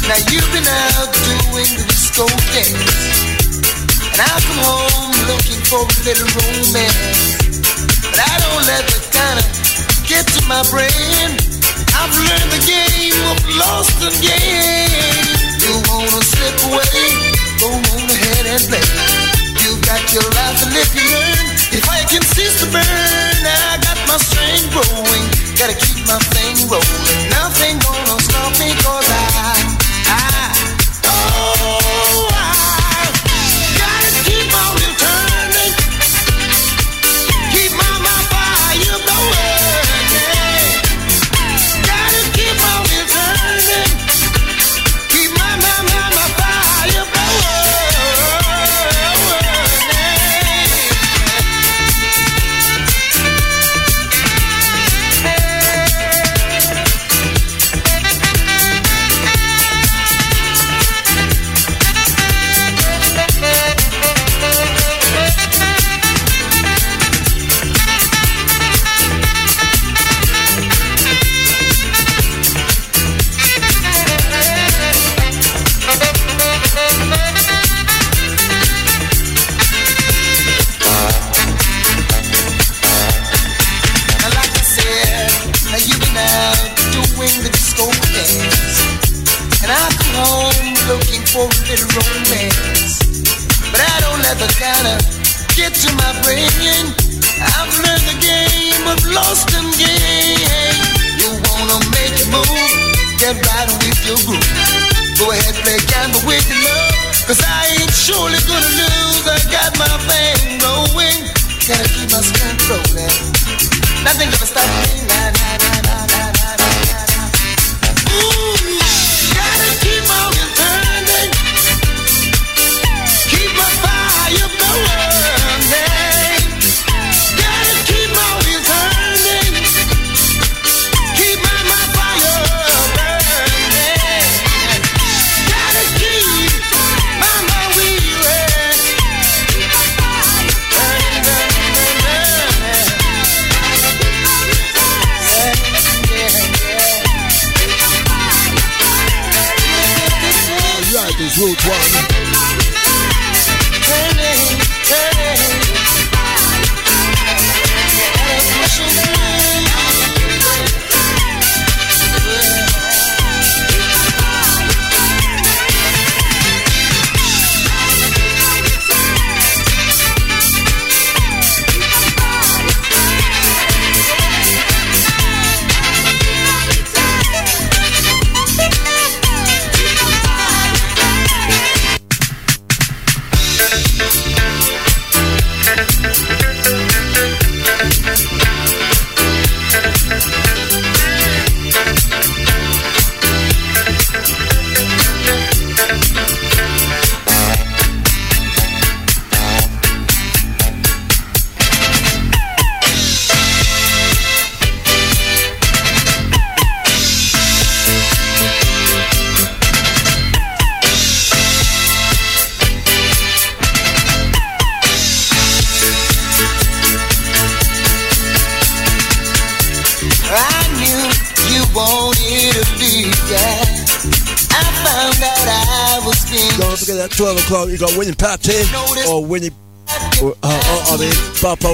Now you've been out doing the disco dance, and I come home looking for a little romance. lost again. You wanna slip away? Go on ahead and play. You got your life to live, you learn. If I can cease to burn.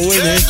Papa Winnie.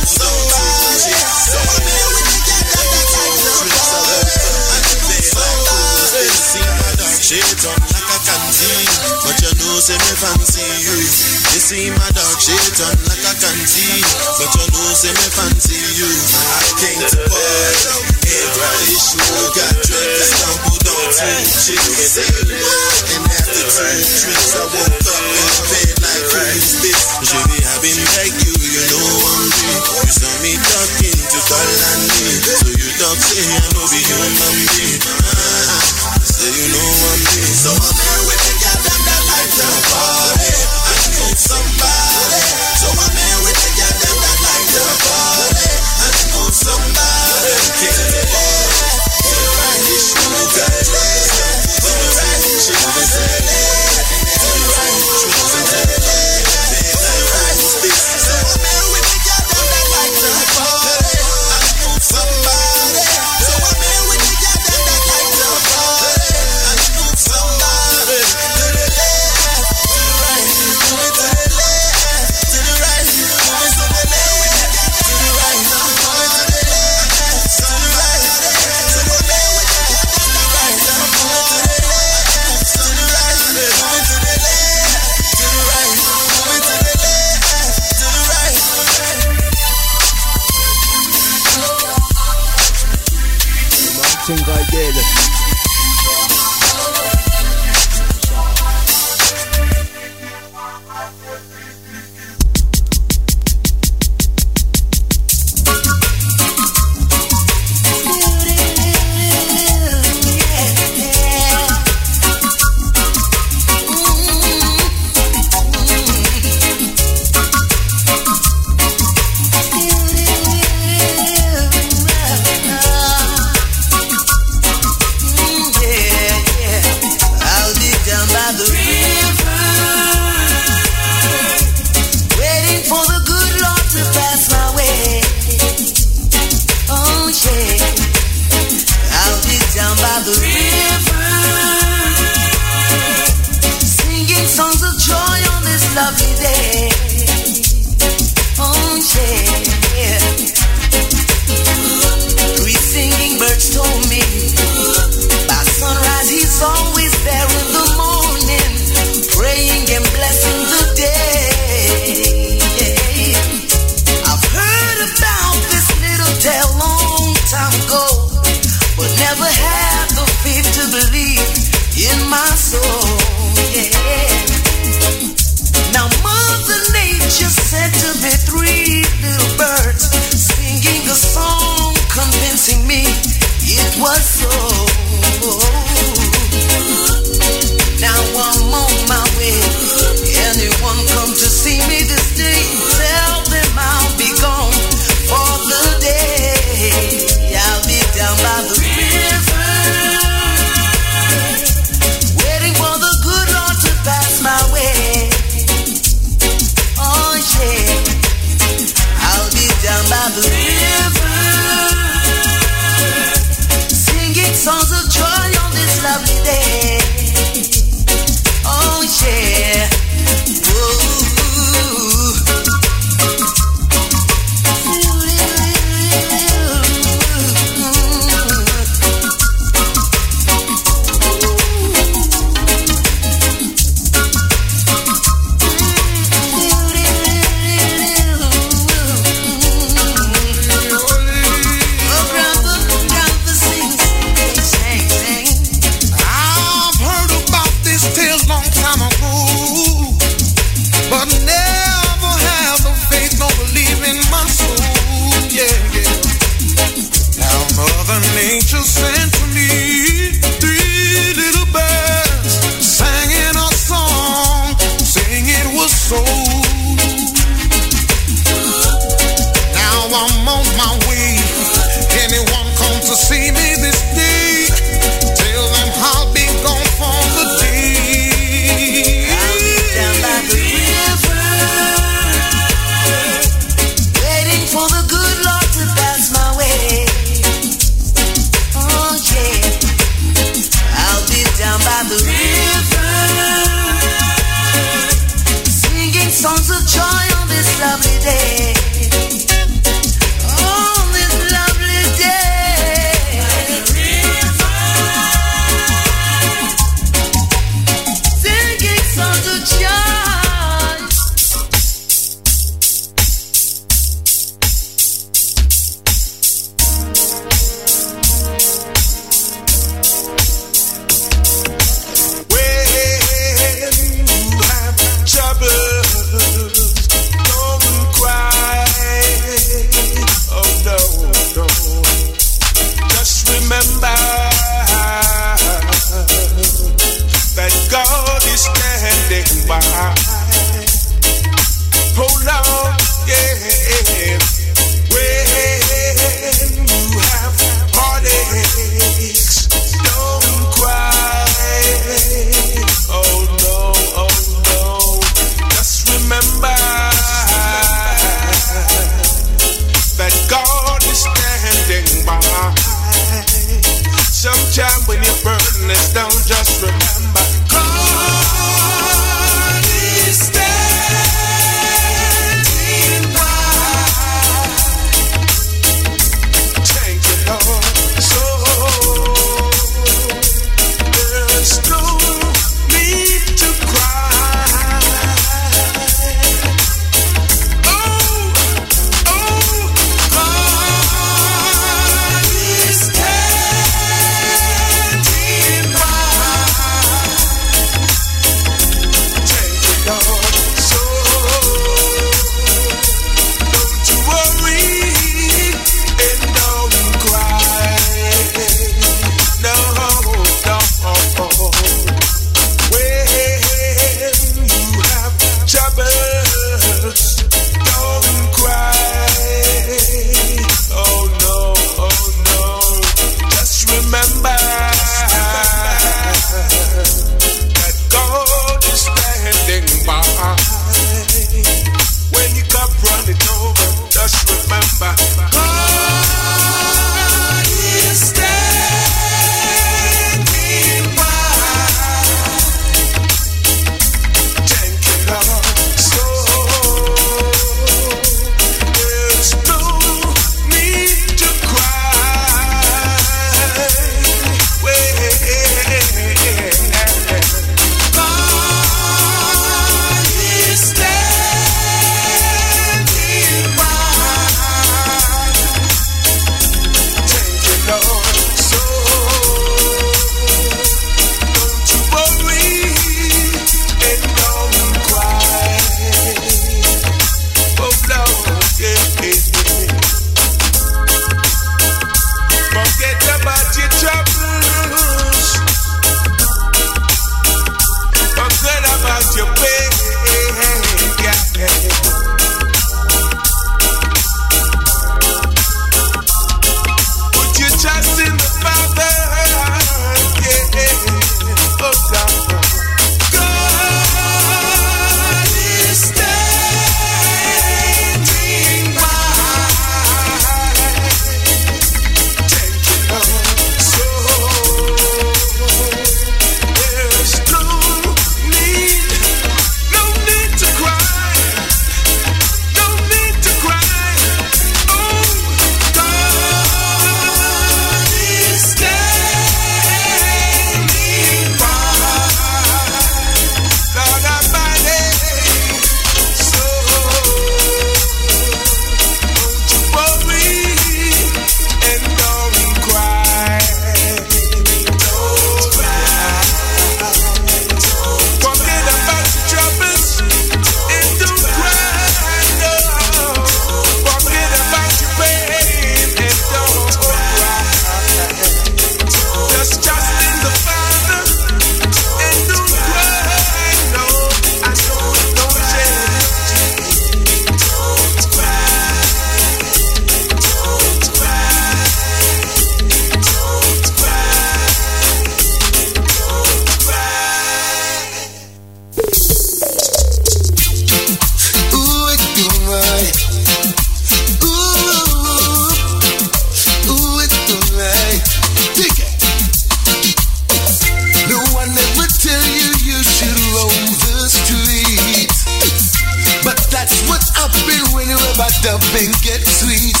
the things get sweet.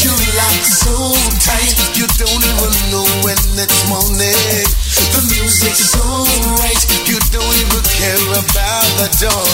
You lock so tight, you don't even know when it's morning. The music's so right, you don't even care about the dawn.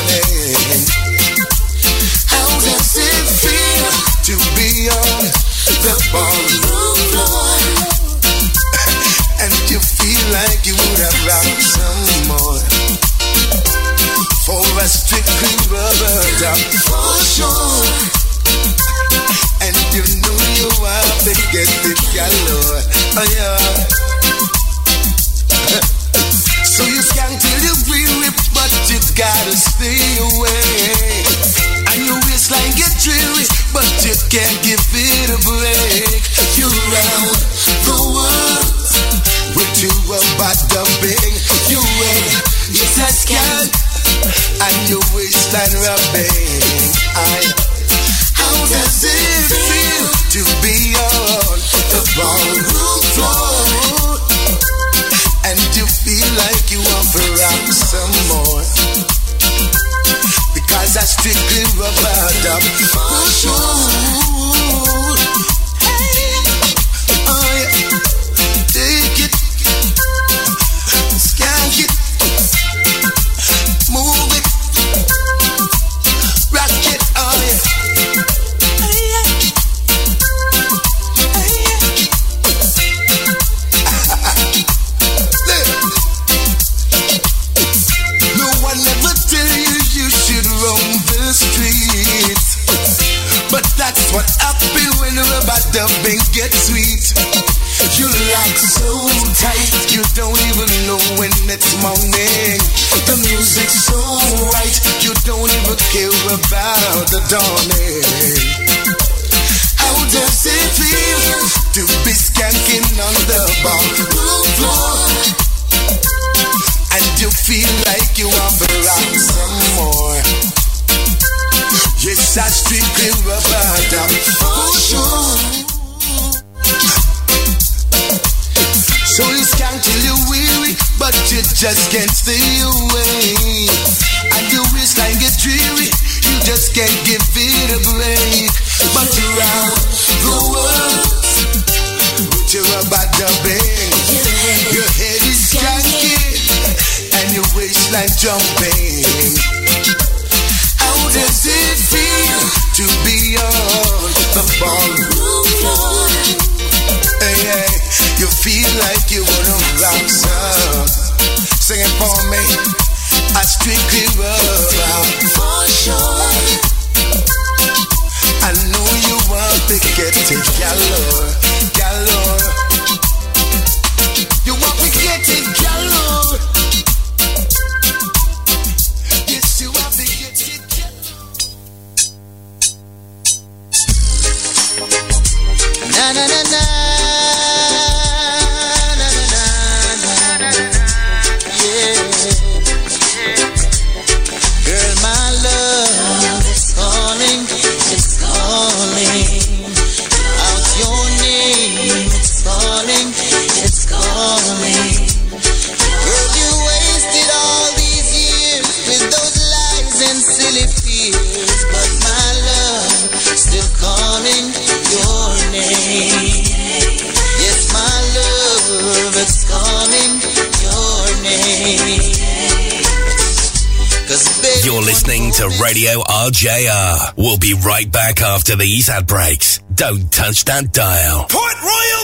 these ad breaks. Don't touch that dial. Port Royal!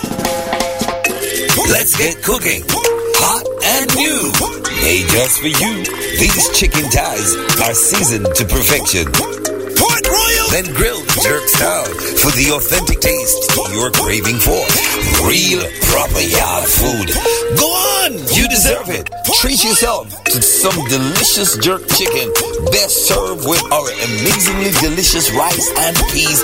Let's get cooking. Hot and new. Made just for you. These chicken thighs are seasoned to perfection. Port Royal! Then grilled jerk style for the authentic taste you're craving for. Real, proper yard food. Go on! You deserve it. Treat yourself to some delicious jerk chicken, best served with our amazingly delicious rice and peas.